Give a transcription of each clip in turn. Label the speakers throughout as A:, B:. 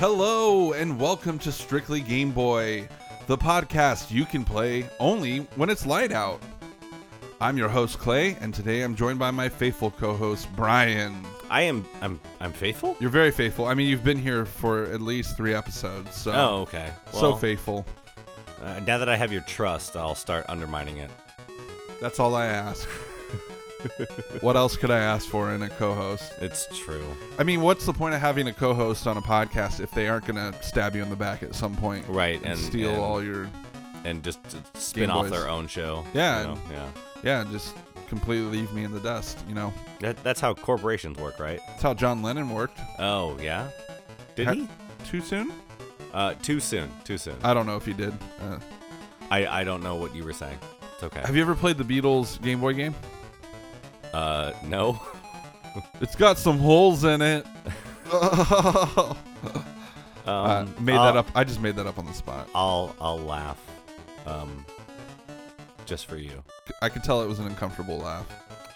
A: Hello, and welcome to Strictly Game Boy, the podcast you can play only when it's light out. I'm your host, Clay, and today I'm joined by my faithful co host, Bryan.
B: I am. I'm. I'm faithful.
A: You're very faithful. I mean, you've been here for at least three episodes, so
B: Oh, okay.
A: so
B: Well,
A: faithful.
B: uh, now that I have your trust, I'll start undermining it.
A: That's all I ask. What else could I ask for in a co-host?
B: It's true.
A: I mean, what's the point of having a co-host on a podcast if they aren't going to stab you in the back at some point
B: Right,
A: and,
B: and
A: steal
B: and,
A: all your
B: and just spin off their own show.
A: Yeah,
B: you know? yeah.
A: yeah, just completely leave me in the dust? You know,
B: That, that's how corporations work, right?
A: that's how John Lennon worked.
B: Oh yeah. Did
A: Ha-
B: he?
A: Too soon?
B: Uh, too soon. Too soon.
A: I don't know if he did. Uh,
B: I I don't know what you were saying. It's okay.
A: have you ever played the Beatles Game Boy game?
B: Uh, no.
A: It's got some holes in it.
B: Um,
A: uh, made
B: I'll,
A: that up. I just made that up on the spot.
B: I'll I'll laugh. Um, just for you.
A: I could tell it was an uncomfortable laugh.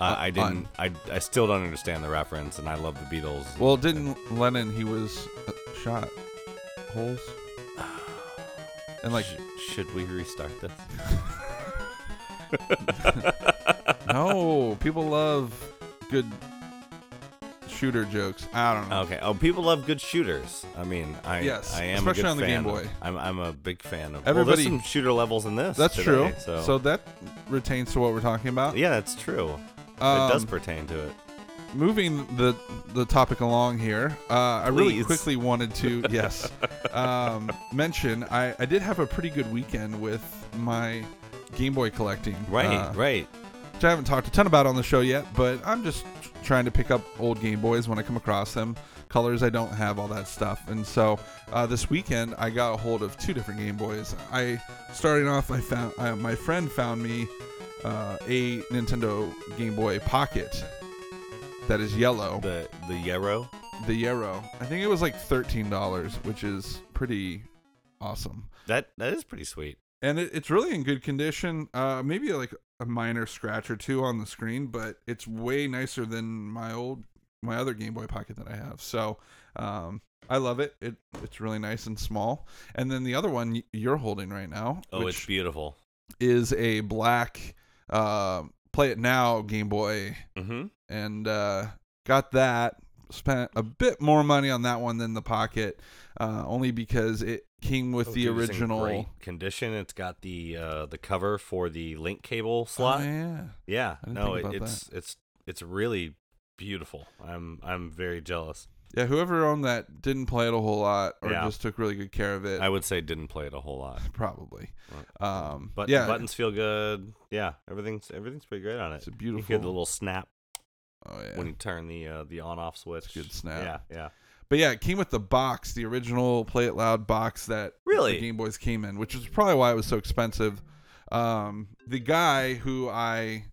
B: I,
A: Uh,
B: I didn't. I, I still don't understand the reference, and I love the Beatles.
A: Well, didn't Lennon? He was uh, shot holes and like
B: Sh- should we restart this?
A: no. People love good shooter jokes. I don't know.
B: Okay. Oh, people love good shooters. I mean, I
A: Yes,
B: I am
A: especially on the
B: fan
A: Game
B: of-
A: Boy.
B: I'm I'm a big fan of.
A: Everybody-
B: well, there's some shooter levels in this.
A: That's
B: today,
A: true.
B: So,
A: So that retains to what we're talking about.
B: yeah, that's true.
A: Um,
B: it does pertain to it.
A: moving the the topic along here, uh, I really quickly wanted to yes um, mention I, I did have a pretty good weekend with my Game Boy collecting.
B: Right.
A: uh,
B: right.
A: which I haven't talked a ton about on the show yet, but I'm just trying to pick up old Game Boys when I come across them. Colors I don't have, all that stuff. And so uh, this weekend I got a hold of two different Game Boys. I starting off, I found uh, my friend found me uh, a Nintendo Game Boy Pocket that is yellow,
B: The the Yarrow.
A: the Yarrow. I think it was like thirteen dollars, which is pretty awesome.
B: That that is pretty sweet.
A: And it, it's really in good condition. Uh, maybe like a minor scratch or two on the screen, but it's way nicer than my old my other Game Boy Pocket that I have. So um, I love it. It it's really nice and small. And then the other one you're holding right now,
B: Oh, it's beautiful.
A: is a black uh, Play It Now Game Boy,
B: Mm-hmm.
A: and uh, got that. Spent a bit more money on that one than the Pocket, uh, only because it came with the original.
B: great condition. It's got the uh, the cover for the link cable
A: Oh,
B: slot.
A: yeah.
B: Yeah, no, it, it's it's it's really beautiful. I'm I'm very jealous.
A: Yeah, whoever owned that didn't play it a whole lot, or
B: Yeah.
A: just took really good care of it.
B: I would say didn't play it a whole lot,
A: probably. Um,
B: but
A: yeah,
B: buttons feel good. Yeah, everything's everything's pretty great on it.
A: it's a
B: You
A: beautiful.
B: hear the little snap
A: oh yeah.
B: when you turn the uh, the on off switch.
A: good snap.
B: Yeah, yeah.
A: But yeah, it came with the box, the original Play It Loud box that
B: Really?
A: the Game Boys came in, which is probably why it was so expensive. Um, the guy who I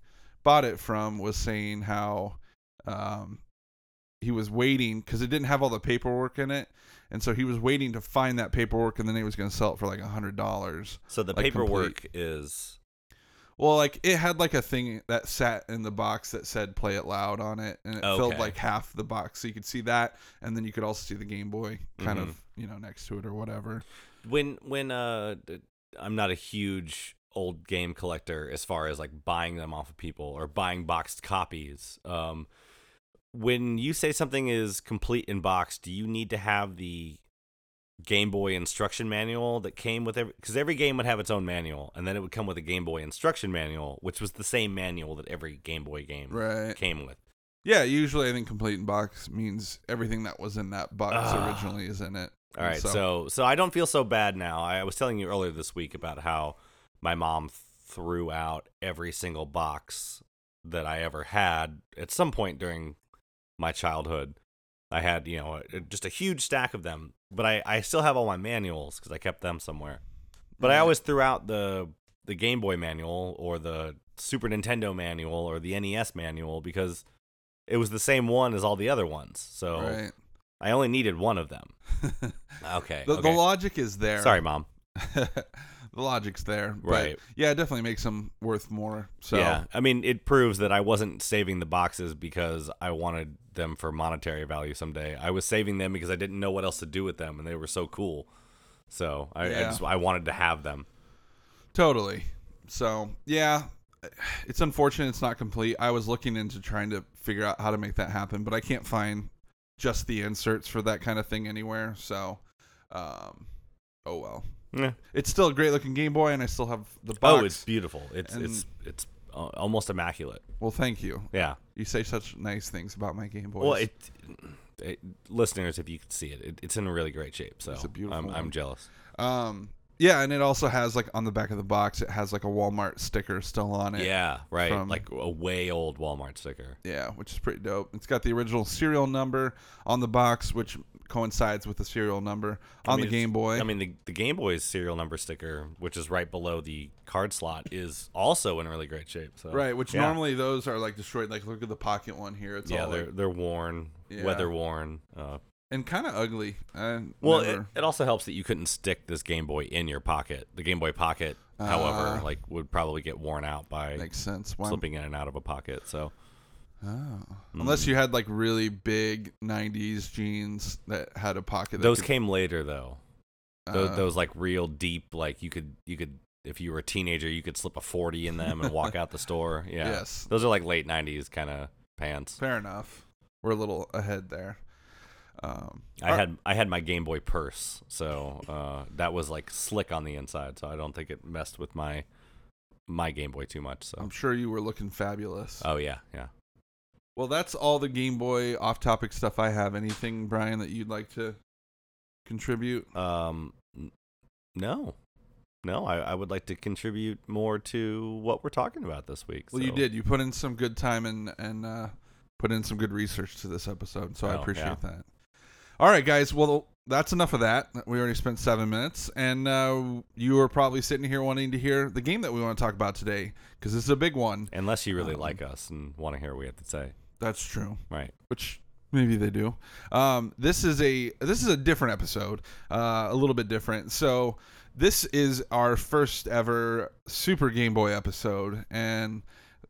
A: bought it from was saying how um, he was waiting because it didn't have all the paperwork in it, and so he was waiting to find that paperwork, and then he was going to sell it for like a hundred dollars.
B: So the
A: Like,
B: paperwork is
A: Well, like it had like a thing that sat in the box that said "Play It Loud" on it, and it filled like half the box, so you could see that, and then you could also see the Game Boy kind
B: Mhm.
A: of you know next to it or whatever.
B: when when uh I'm not a huge old game collector as far as like buying them off of people or buying boxed copies. Um when you say something is complete in box, do you need to have the Game Boy instruction manual that came with every because every game would have its own manual and then it would come with a Game Boy instruction manual, which was the same manual that every Game Boy game
A: Right.
B: came with.
A: Yeah. Usually, I think complete in box means everything that was in that box originally is in it.
B: All right,
A: So-
B: so so I don't feel so bad now. I was telling you earlier this week about how my mom threw out every single box that I ever had at some point during my childhood. I had, you know, just a huge stack of them, but I, I still have all my manuals because I kept them somewhere. But I always threw out the the Game Boy manual or the Super Nintendo manual or the NES manual because it was the same one as all the other ones. So
A: Right.
B: I only needed one of them. Okay.
A: the,
B: okay.
A: the logic is there.
B: Sorry, mom.
A: the logic's there. But
B: Right.
A: yeah, it definitely makes them worth more. So
B: Yeah, I mean, it proves that I wasn't saving the boxes because I wanted them for monetary value someday. I was saving them because I didn't know what else to do with them, and they were so cool. So I, I just I wanted to have them.
A: Totally. So yeah, it's unfortunate it's not complete. I was looking into trying to figure out how to make that happen, but I can't find just the inserts for that kind of thing anywhere. So, um, oh well.
B: Yeah.
A: It's still a great looking Game Boy, and I still have the box.
B: Oh, it's beautiful. It's
A: And-
B: it's it's uh, almost immaculate.
A: well, thank you.
B: Yeah.
A: You say such nice things about my Game Boys.
B: Well, it, it listeners, if you could see it, it, it's in really great shape. So
A: It's a beautiful
B: I'm,
A: one.
B: I'm jealous.
A: um, yeah, and it also has like on the back of the box, it has like a Walmart sticker still on it.
B: Yeah, right.
A: from-
B: like a way old Walmart sticker.
A: Yeah, which is pretty dope. It's got the original serial number on the box, which coincides with the serial number
B: I
A: on
B: mean,
A: the Game Boy.
B: I mean, the, the Game Boy's serial number sticker, which is right below the card slot, is also in really great shape. So
A: right, which
B: yeah.
A: normally those are like destroyed. Like look at the pocket one here. It's
B: yeah,
A: all
B: they're
A: like,
B: they're worn,
A: Yeah.
B: weather worn. Uh,
A: and kind of ugly. And
B: well, it, it also helps that you couldn't stick this Game Boy in your pocket. The Game Boy Pocket, however,
A: Ah.
B: like would probably get worn out by
A: makes sense. Why?
B: slipping in and out of a pocket. So
A: Oh. Unless you had like really big '90s jeans that had a pocket. That
B: those
A: could,
B: came later though. Those,
A: uh,
B: those like real deep, like you could you could if you were a teenager, you could slip a forty in them and walk out the store. Yeah,
A: Yes.
B: those are like late '90s kind of pants.
A: Fair enough. We're a little ahead there. Um,
B: I had I had my Game Boy purse, so uh, that was like slick on the inside, so I don't think it messed with my my Game Boy too much. So
A: I'm sure you were looking fabulous.
B: oh yeah, yeah.
A: Well, that's all the Game Boy off-topic stuff I have. Anything, Bryan, that you'd like to contribute?
B: Um, no, no, I, I would like to contribute more to what we're talking about this week.
A: Well, you did. You put in some good time and and uh, put in some good research to this episode, so I
B: Oh,
A: appreciate
B: yeah.
A: that. All right, guys. Well, that's enough of that. We already spent seven minutes, and uh, you are probably sitting here wanting to hear the game that we want to talk about today because this is a big one.
B: Unless you really
A: Um,
B: like us and want to hear what we have to say,
A: That's true.
B: right?
A: which maybe they do. Um, this is a this is a different episode, uh, a little bit different. So this is our first ever Super Game Boy episode, and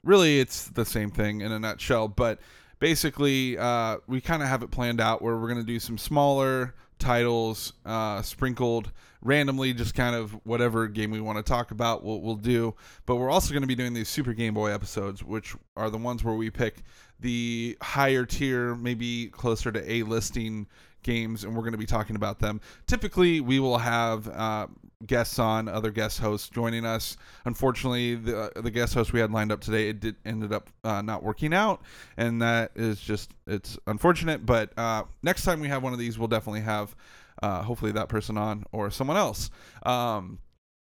A: really it's the same thing in a nutshell. But basically, uh, we kind of have it planned out where we're gonna do some smaller titles uh, sprinkled randomly, just kind of whatever game we want to talk about, we'll, we'll do. But we're also going to be doing these Super Game Boy episodes, which are the ones where we pick the higher tier, maybe closer to A listing games, and we're going to be talking about them. Typically, we will have uh, guests on, other guest hosts joining us. Unfortunately, the the guest host we had lined up today, it did ended up uh, not working out, and that is just it's unfortunate. But uh, next time we have one of these, we'll definitely have uh, hopefully that person on or someone else. Um,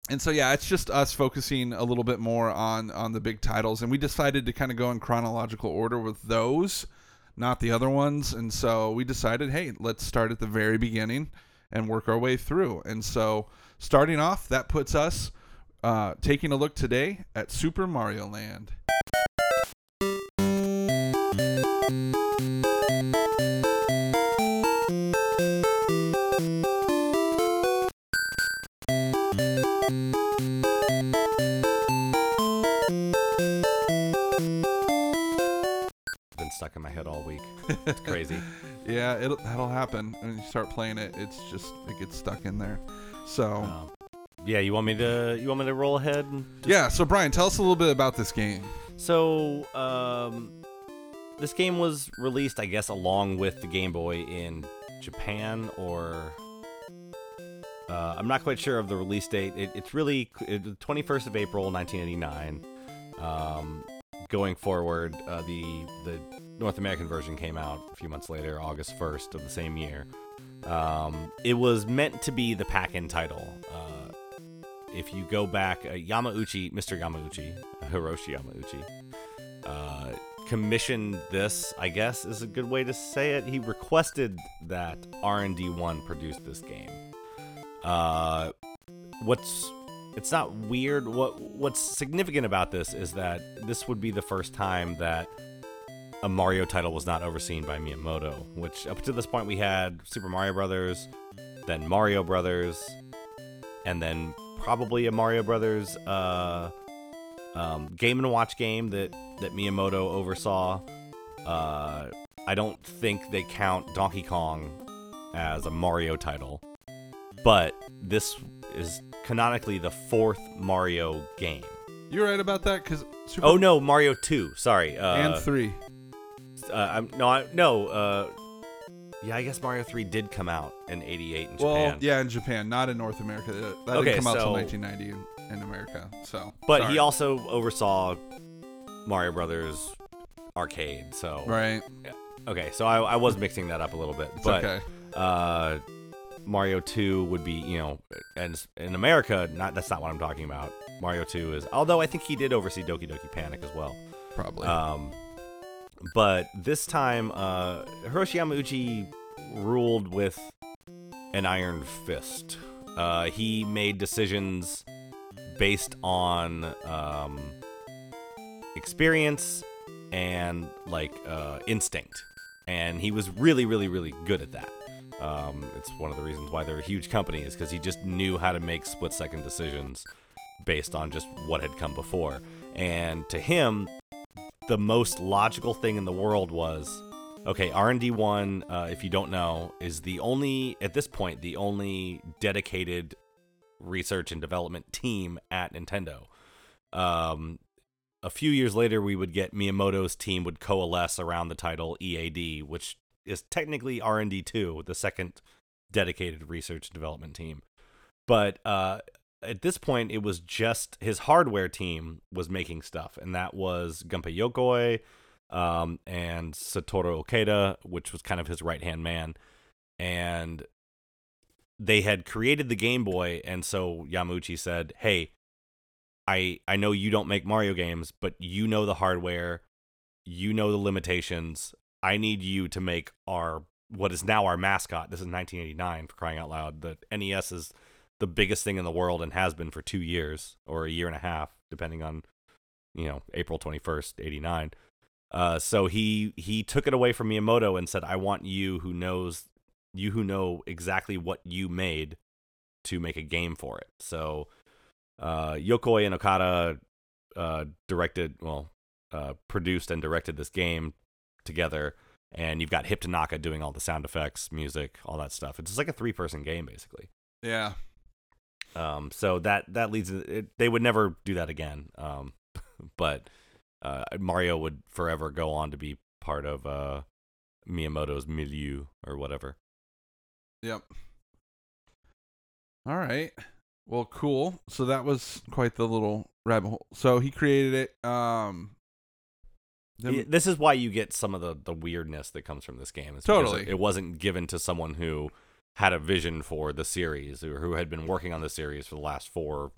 A: and so yeah, it's just us focusing a little bit more on on the big titles, and we decided to kind of go in chronological order with those, not the other ones. And so we decided, hey, let's start at the very beginning and work our way through. And so starting off, that puts us uh, taking a look today at Super Mario Land.
B: Stuck in my head all week. It's crazy.
A: Yeah, it'll, that'll happen when you start playing it. It's just it gets stuck in there. So
B: Um, yeah, you want me to you want me to roll ahead? And just-
A: yeah, so Bryan, tell us a little bit about this game.
B: So, um, this game was released, I guess, along with the Game Boy in Japan, or uh, I'm not quite sure of the release date. It, it's really it, the 21st of April, 1989. Um, going forward, uh, the the North American version came out a few months later, August 1st of the same year. Um, it was meant to be the pack-in title. Uh, if you go back, uh, Yamauchi, Mr. Yamauchi, Hiroshi Yamauchi, uh, commissioned this. I guess is a good way to say it. He requested that R&D One produce this game. Uh, what's it's not weird. What what's significant about this is that this would be the first time that a Mario title was not overseen by Miyamoto. Which up to this point we had Super Mario Brothers, then Mario Brothers, and then probably a Mario Brothers uh, um, Game and Watch game that that Miyamoto oversaw. Uh, I don't think they count Donkey Kong as a Mario title, but this is canonically the fourth Mario game.
A: You're right about that because
B: Oh no, Mario Two. Sorry, uh,
A: and three.
B: Uh, I'm, no, I, no. Uh, yeah, I guess Mario Three did come out in '88 in
A: Well,
B: Japan.
A: yeah, in Japan, not in North America. That,
B: Okay,
A: didn't come out
B: so-
A: until 1990 in, in America. So,
B: But
A: sorry.
B: he also oversaw Mario Brothers arcade. So
A: right.
B: okay, so I, I was mixing that up a little bit.
A: It's
B: but
A: okay.
B: uh, Mario Two would be you know, and in America, not that's not what I'm talking about. Mario Two is although I think he did oversee Doki Doki Panic as well.
A: Probably.
B: Um, but this time, uh, Hiroshi Yamauchi ruled with an iron fist. Uh, he made decisions based on um, experience and like uh, instinct, and he was really, really, really good at that. Um, it's one of the reasons why they're a huge company is because he just knew how to make split-second decisions based on just what had come before. And to him, the most logical thing in the world was okay r&d1 uh, if you don't know is the only at this point the only dedicated research and development team at nintendo. Um, a few years later we would get miyamoto's team would coalesce around the title ead which is technically r&d2 the second dedicated research and development team. But uh, at this point it was just his hardware team was making stuff and that was Gunpei Yokoi um, and Satoru Okada which was kind of his right hand man. And they had created the Game Boy and so Yamauchi said hey I I know you don't make Mario games but you know the hardware. You know the limitations. I need you to make our what is now our mascot. This is 1989 for crying out loud the NES is the biggest thing in the world and has been for two years or a year and a half, depending on, you know, April 21st, 89. Uh, so he he took it away from Miyamoto and said, I want you who knows you who know exactly what you made to make a game for it. So uh, Yokoi and Okada uh, directed, well, uh, produced and directed this game together. And you've got Hip Tanaka doing all the sound effects, music, all that stuff. It's just like a three person game, basically.
A: yeah.
B: Um, so that that leads it, they would never do that again. Um, but uh, Mario would forever go on to be part of uh, Miyamoto's milieu or whatever.
A: Yep. All right. Well, cool. So that was quite the little rabbit hole. So he created it. Um.
B: Yeah, this is why you get some of the the weirdness that comes from this game. It's
A: Totally.
B: it wasn't given to someone who had a vision for the series or who had been working on the series for the last four,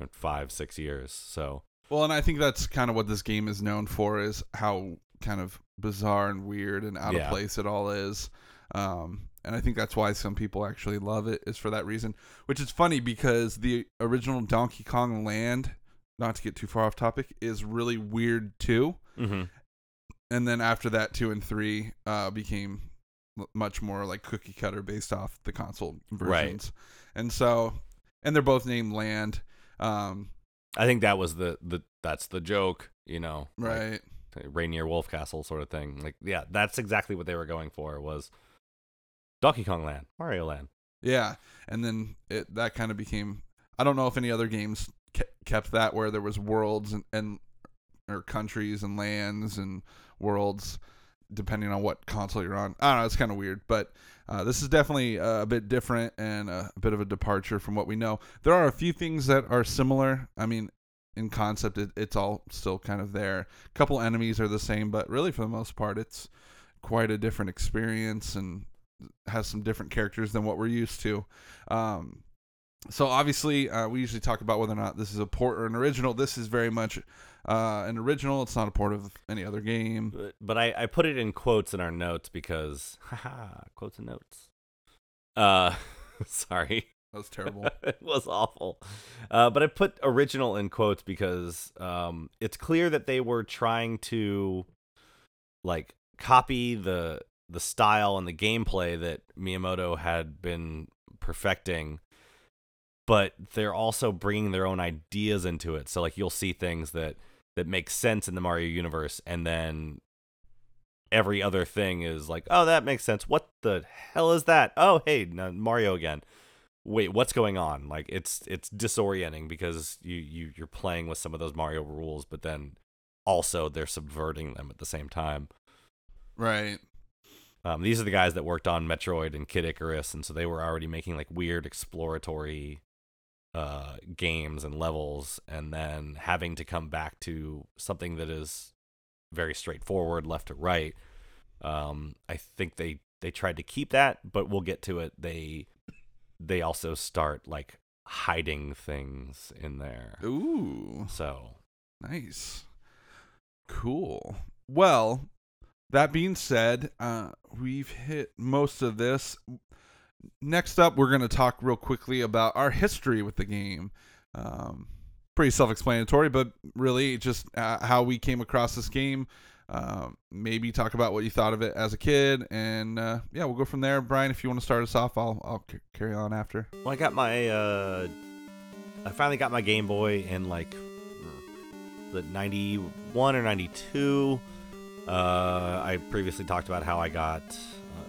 B: uh, five, six years. So
A: Well, and I think that's kind of what this game is known for is how kind of bizarre and weird and out
B: Yeah.
A: of place it all is. Um, and I think that's why some people actually love it is for that reason. Which is funny because the original Donkey Kong Land, not to get too far off topic, is really weird too.
B: hmm
A: And then after that, two and three uh, became much more like cookie cutter based off the console versions. Right. And so, and they're both named Land. Um,
B: I think that was the the that's the joke, you know, like,
A: right.
B: Rainier Wolfcastle sort of thing. Like, yeah, that's exactly what they were going for was Donkey Kong Land, Mario Land.
A: Yeah, and then it that kind of became. I don't know if any other games ke- kept that where there was worlds and, and or countries and lands and worlds depending on what console you're on. I don't know. It's kind of weird, but uh, this is definitely uh, a bit different and a, a bit of a departure from what we know. There are a few things that are similar. I mean, in concept, it, it's all still kind of there. A couple enemies are the same, but really for the most part, it's quite a different experience and has some different characters than what we're used to. Um, so obviously, uh, we usually talk about whether or not this is a port or an original. This is very much uh, an original. It's not a port of any other game.
B: But, but I, I put it in quotes in our notes because, haha, quotes and notes. Uh, sorry.
A: That was terrible.
B: it was awful. Uh, but I put original in quotes because um, it's clear that they were trying to like copy the the style and the gameplay that Miyamoto had been perfecting but they're also bringing their own ideas into it. So like you'll see things that that make sense in the Mario universe, and then every other thing is like, oh, that makes sense. What the hell is that? Oh, hey, Mario again. Wait, what's going on? Like it's it's disorienting because you you you're playing with some of those Mario rules, but then also they're subverting them at the same time.
A: Right.
B: Um, these are the guys that worked on Metroid and Kid Icarus, and so they were already making like weird exploratory uh, games and levels, and then having to come back to something that is very straightforward, left to right. Um, I think they they tried to keep that, but we'll get to it. They they also start like hiding things in there.
A: Ooh.
B: So
A: nice. Cool. Well, that being said, uh, we've hit most of this. Next up, we're going to talk real quickly about our history with the game. Um, pretty self-explanatory, but really just uh, how we came across this game. Uh, maybe talk about what you thought of it as a kid, and uh, yeah, we'll go from there. Bryan, if you want to start us off, I'll I'll c- carry on after.
B: Well, I got my uh, I finally got my Game Boy in like the '91 or '92. Uh, I previously talked about how I got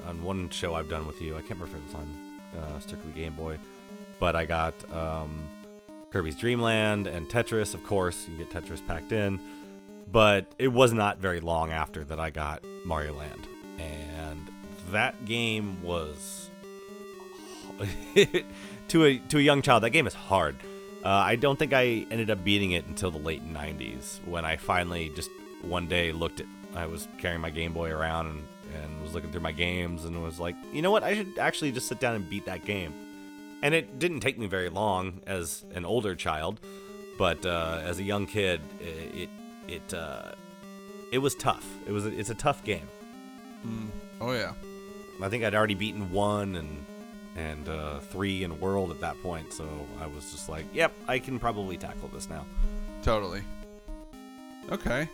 B: on one show I've done with you. I can't remember if it was on uh, strictly Game Boy, but I got um, Kirby's Dream Land and Tetris. Of course, you get Tetris packed in, but it was not very long after that I got Mario Land, and that game was to a to a young child. That game is hard. Uh, I don't think I ended up beating it until the late '90s when I finally just one day looked at I was carrying my Game Boy around and, and was looking through my games and was like, you know what? I should actually just sit down and beat that game. And it didn't take me very long as an older child, but uh, as a young kid, it it it, uh, it was tough. It was a, it's a tough game.
A: Mm. Oh yeah.
B: I think I'd already beaten one and and uh, three in World at that point, so I was just like, yep, I can probably tackle this now.
A: Totally. Okay.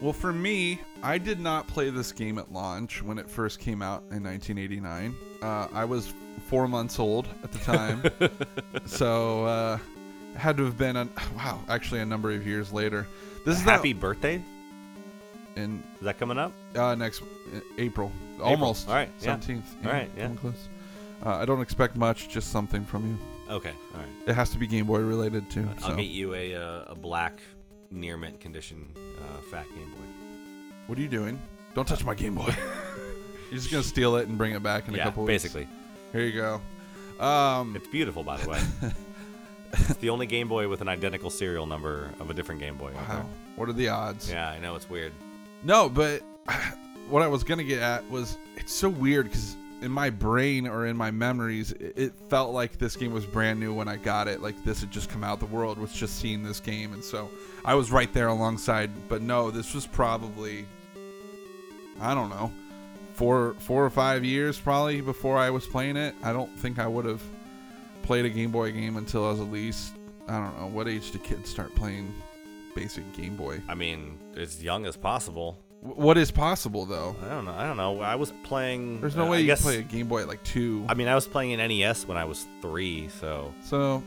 A: Well, for me, I did not play this game at launch when it first came out in 1989. Uh, I was four months old at the time, so uh, it had to have been a wow, actually a number of years later.
B: This is happy not, birthday.
A: And
B: is that coming up?
A: Uh, next uh, April, April. almost.
B: All right,
A: seventeenth.
B: Yeah. All right, yeah.
A: Close. Uh, I don't expect much, just something from you.
B: Okay, all right.
A: It has to be Game Boy related too.
B: I'll so. get you a uh, a black near mint condition uh, fat Game Boy.
A: What are you doing? Don't touch my Game Boy. You're just gonna steal it and bring it back in
B: yeah,
A: a couple
B: weeks. basically.
A: Here you go. Um,
B: it's beautiful, by the way. it's the only Game Boy with an identical serial number of a different Game Boy.
A: Wow. What are the odds?
B: Yeah, I know it's weird.
A: No, but what I was gonna get at was it's so weird because in my brain or in my memories, it, felt like this game was brand new when I got it. Like this had just come out. The world was just seeing this game, and so I was right there alongside. But no, this was probably I don't know four four or five years probably before I was playing it. I don't think I would have played a Game Boy game until I was at least I don't know what age do kids start playing basic Game Boy.
B: I mean, as young as possible.
A: What is possible though?
B: I don't know. I don't know. I was playing.
A: There's no uh, way I you guess, play a Game Boy at like two.
B: I mean, I was playing an NES when I was three, so.
A: So,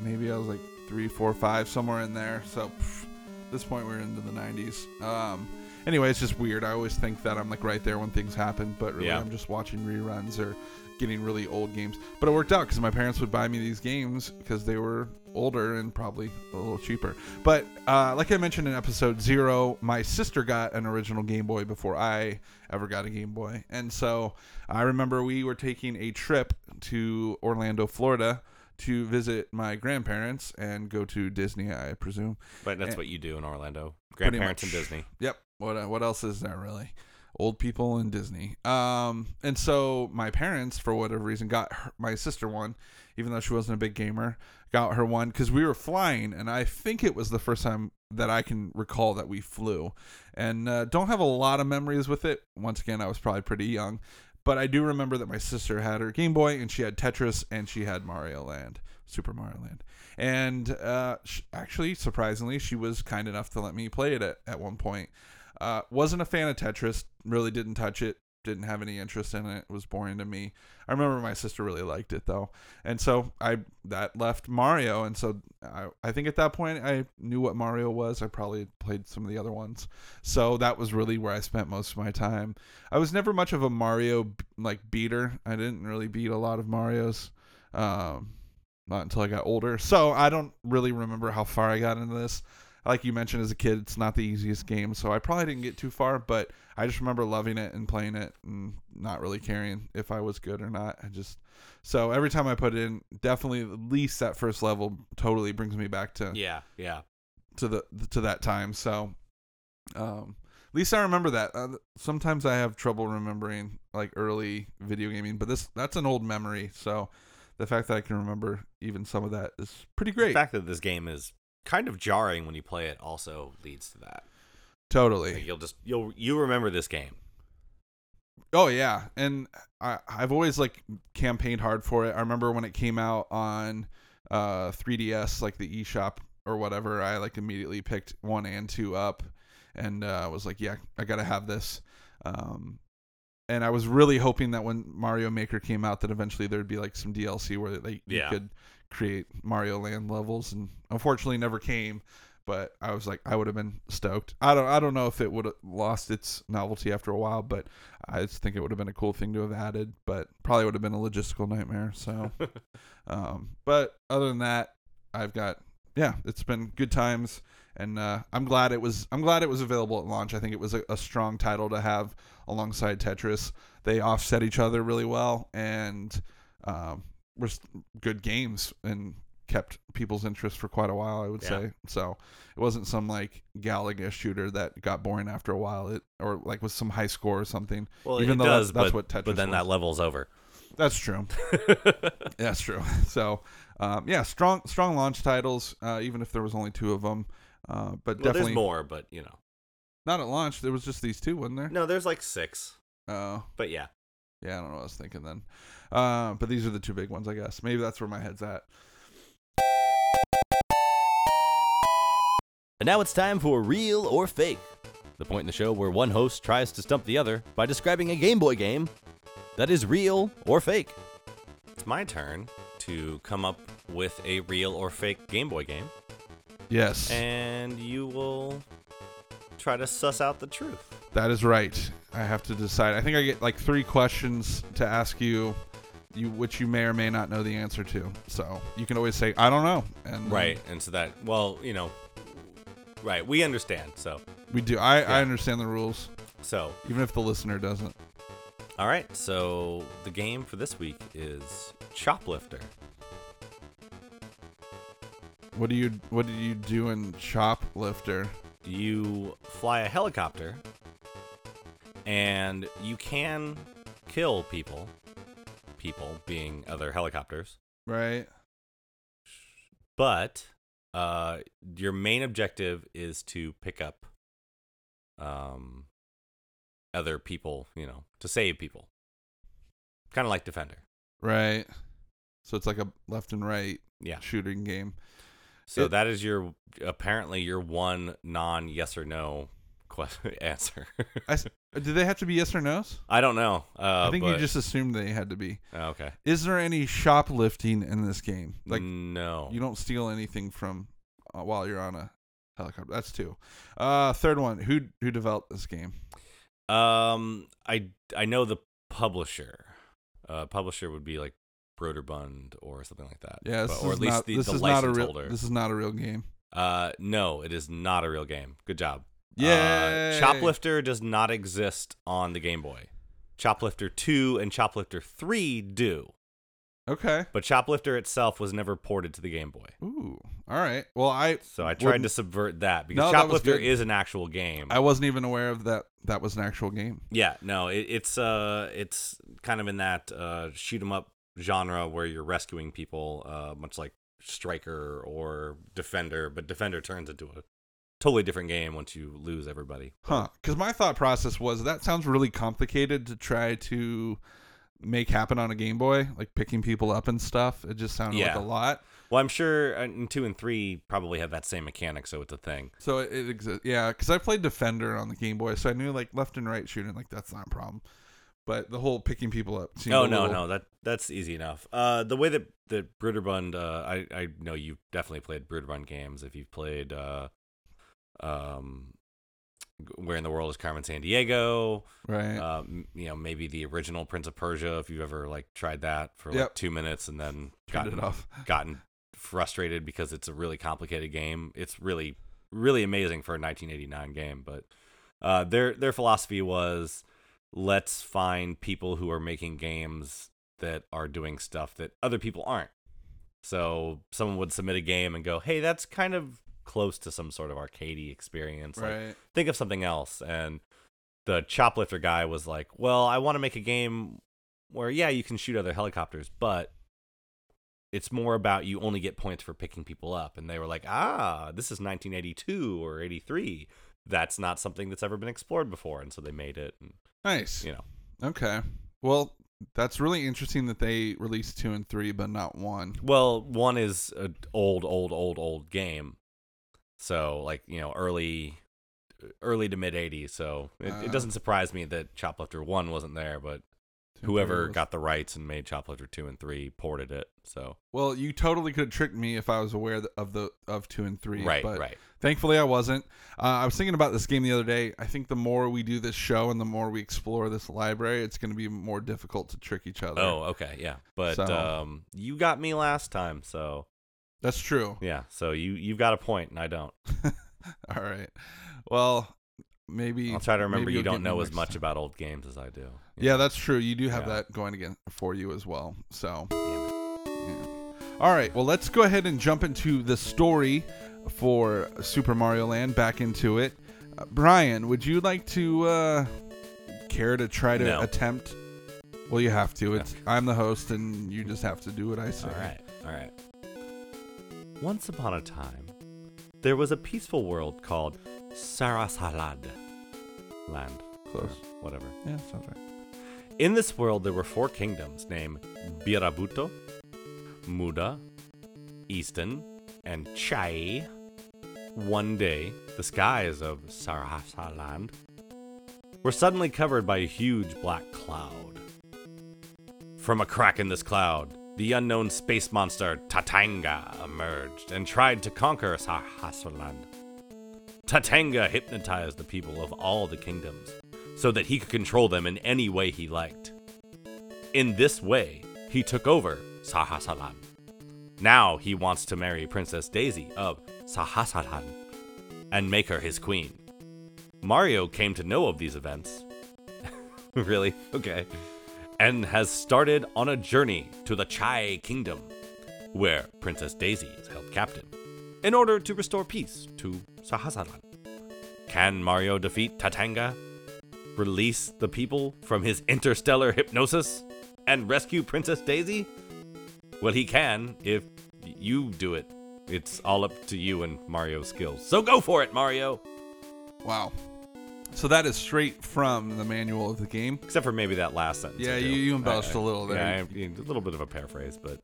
A: maybe I was like three, four, five, somewhere in there. So, pff, this point we're into the 90s. Um, anyway, it's just weird. I always think that I'm like right there when things happen, but really yeah. I'm just watching reruns or getting really old games. But it worked out because my parents would buy me these games because they were older and probably a little cheaper. But uh, like I mentioned in episode zero, my sister got an original Game Boy before I ever got a Game Boy. And so I remember we were taking a trip to Orlando, Florida to visit my grandparents and go to Disney, I presume.
B: But that's and what you do in Orlando. Grandparents and Disney.
A: Yep. What uh, what else is there really? Old people in Disney. Um, and so my parents, for whatever reason, got her, my sister one, even though she wasn't a big gamer, got her one because we were flying, and I think it was the first time that I can recall that we flew, and uh, don't have a lot of memories with it. Once again, I was probably pretty young, but I do remember that my sister had her Game Boy, and she had Tetris, and she had Mario Land, Super Mario Land. And uh, actually, surprisingly, she was kind enough to let me play it at, at one point. Uh, wasn't a fan of Tetris. Really didn't touch it. didn't have any interest in it. It was boring to me. I remember my sister really liked it though, and so I that left Mario, and so I I think at that point I knew what Mario was. I probably played some of the other ones, so that was really where I spent most of my time. I was never much of a Mario like beater. I didn't really beat a lot of Mario's. Um, not until I got older. So I don't really remember how far I got into this. Like you mentioned as a kid, it's not the easiest game, so I probably didn't get too far, but I just remember loving it and playing it and not really caring if I was good or not. I just so every time I put it in, definitely at least that first level totally brings me back to
B: Yeah, yeah.
A: to the to that time. So um at least I remember that. Uh, sometimes I have trouble remembering like early video gaming, but this that's an old memory. So the fact that I can remember even some of that is pretty great.
B: The fact that this game is kind of jarring when you play it also leads to that.
A: Totally.
B: Like you'll just you'll you remember this game.
A: Oh yeah, and I I've always like campaigned hard for it. I remember when it came out on uh 3DS, like the eShop or whatever. I like immediately picked one and two up, and uh, was like, yeah, I gotta have this. Um, and I was really hoping that when Mario Maker came out, that eventually there'd be like some DLC where they you
B: Yeah.
A: could create Mario Land levels, and unfortunately never came. But I was like, I would have been stoked. I don't, I don't know if it would have lost its novelty after a while, but I just think it would have been a cool thing to have added. But probably would have been a logistical nightmare. So, um, but other than that, I've got, yeah, it's been good times, and uh, I'm glad it was, I'm glad it was available at launch. I think it was a, a strong title to have alongside Tetris. They offset each other really well, and um, were good games and kept people's interest for quite a while. I would
B: Yeah.
A: say so. It wasn't some like Galaga shooter that got boring after a while. It or like with some high score or something.
B: Well,
A: Even
B: it
A: though
B: does,
A: that's, that's
B: but,
A: what Tetris.
B: but then
A: was.
B: that level's over.
A: that's true. That's true. So, um, yeah, strong strong launch titles. Uh, even if there was only two of them, uh, but
B: well,
A: definitely
B: there's more, but you know.
A: not at launch. There was just these two, wasn't there?
B: No, there's like six.
A: Oh,
B: But yeah.
A: Yeah. I don't know what I was thinking then. Uh, but these are the two big ones, I guess. Maybe that's where my head's at.
C: And now it's time for Real or Fake, the point in the show where one host tries to stump the other by describing a Game Boy game that is real or fake.
B: It's my turn to come up with a real or fake Game Boy game,
A: Yes,
B: and you will try to suss out the truth.
A: that is right. I have to decide. I think I get like three questions to ask you, you which you may or may not know the answer to. So you can always say I don't know, and
B: Right. And so that, well, you know, right. We understand. So,
A: we do. I
B: Yeah.
A: I understand the rules,
B: so,
A: even if the listener doesn't.
B: all right. So the game for this week is Choplifter.
A: What do you What do you do in Choplifter?
B: You fly a helicopter, and you can kill people. People being other helicopters.
A: Right.
B: but uh your main objective is to pick up um other people you know to save people kind of like defender
A: Right. So it's like a left and right
B: yeah
A: shooting game.
B: So
A: It-
B: that is your apparently your one non yes or no question answer
A: I do they have to be yes or no's?
B: i don't know uh
A: I think
B: but-
A: you just assumed they had to be.
B: oh, okay
A: Is there any shoplifting in this game? Like
B: no
A: you don't steal anything from uh, while you're on a helicopter. That's two. Uh, third one. Who who developed this game?
B: um i i know the publisher uh publisher would be like broderbund or something like that
A: Yeah,
B: But- or at least
A: not,
B: the,
A: this
B: the
A: is not a
B: license
A: real.
B: holder
A: This is not a real game.
B: Uh, no, it is not a real game. Good job.
A: Yeah,
B: Uh, Choplifter does not exist on the Game Boy. Choplifter 2 and Choplifter 3 do,
A: Okay.
B: but Choplifter itself was never ported to the Game Boy.
A: Ooh. All right. Well, I
B: So I tried to subvert that because
A: No,
B: Choplifter
A: good.
B: is an actual game.
A: I wasn't even aware of that. That was an actual game.
B: yeah, no, it, it's uh, it's kind of in that uh, shoot 'em up genre where you're rescuing people, uh, much like Striker or Defender, but Defender turns into a totally different game once you lose everybody.
A: Huh. Because my thought process was that sounds really complicated to try to make happen on a Game Boy, like picking people up and stuff. It just sounded like a lot.
B: Well, I'm sure uh, in two and three probably have that same mechanic, so it's a thing.
A: So it, it exists. Yeah. Because I played Defender on the Game Boy, so I knew like left and right shooting, like that's not a problem. But the whole picking people up. seemed
B: Oh no,
A: little-
B: no, that that's easy enough. Uh, the way that that Broderbund, uh, I I know you've definitely played Broderbund games. If you've played, uh, um, Where in the World is Carmen Sandiego?
A: right.
B: Um, you know, maybe the original Prince of Persia. If you've ever like tried that for like
A: Yep.
B: two minutes and then
A: Turned
B: gotten
A: off.
B: gotten frustrated because it's a really complicated game. It's really really amazing for a 1989 game, but uh, their their philosophy was let's find people who are making games that are doing stuff that other people aren't. So someone would submit a game and go, "Hey, that's kind of close to some sort of arcadey experience. Like, think of something else." And the choplifter guy was like, "Well, I want to make a game where yeah, you can shoot other helicopters, but it's more about you only get points for picking people up." And they were like, "Ah, this is 1982 or 83. That's not something that's ever been explored before." And so they made it and,
A: Nice.
B: you know.
A: Okay. Well, that's really interesting that they released two and three, but not one.
B: Well, one is an old, old, old, old game. So, like you know, early, early to mid '80s. So it,
A: Uh.
B: it doesn't surprise me that Choplifter One wasn't there, but whoever got the rights and made Choplifter Two and Three ported it. So
A: Well, you totally could have tricked me if I was aware of the of two and three.
B: right,
A: but
B: right.
A: Thankfully, I wasn't. Uh, I was thinking about this game the other day. I think the more we do this show and the more we explore this library, it's going to be more difficult to trick each other.
B: Oh, okay, yeah. But
A: So-
B: um, you got me last time, so
A: that's true.
B: yeah. So you you've got a point, and I don't.
A: All right. Well, maybe
B: I'll try to remember you don't know as much
A: time.
B: about old games as I do.
A: Yeah, that's true. You do have
B: Yeah.
A: that going again for you as well. So.
B: Damn it.
A: Yeah. All right, well, let's go ahead and jump into the story for Super Mario Land. Back into it. Uh, Bryan, would you like to uh, care to try to
B: No.
A: attempt? Well, you have to. It's I'm the host, and you just have to do what I say.
B: All right, all right. Once upon a time, there was a peaceful world called Sarasalad. Land.
A: Close.
B: Whatever.
A: Yeah, sounds right.
B: In this world, there were four kingdoms named Birabuto, Muda, Easton, and Chai. One day, the skies of Sarasaland were suddenly covered by a huge black cloud. From a crack in this cloud, the unknown space monster Tatanga emerged and tried to conquer Sarasaland. Tatanga hypnotized the people of all the kingdoms so that he could control them in any way he liked. In this way, he took over Sahasalan. Now he wants to marry Princess Daisy of Sahasalan and make her his queen. Mario came to know of these events. really? Okay. And has started on a journey to the Chai Kingdom, where Princess Daisy is held captive, in order to restore peace to Sahasalan. Can Mario defeat Tatanga release the people from his interstellar hypnosis and rescue Princess Daisy? Well, he can if you do it. It's all up to you and Mario's skills. So go for it, Mario!
A: Wow. So that is straight from the manual of the game.
B: Except for maybe that last sentence.
A: Yeah, you- you embellished
B: I-
A: a little there.
B: Yeah, I- a little bit of a paraphrase, but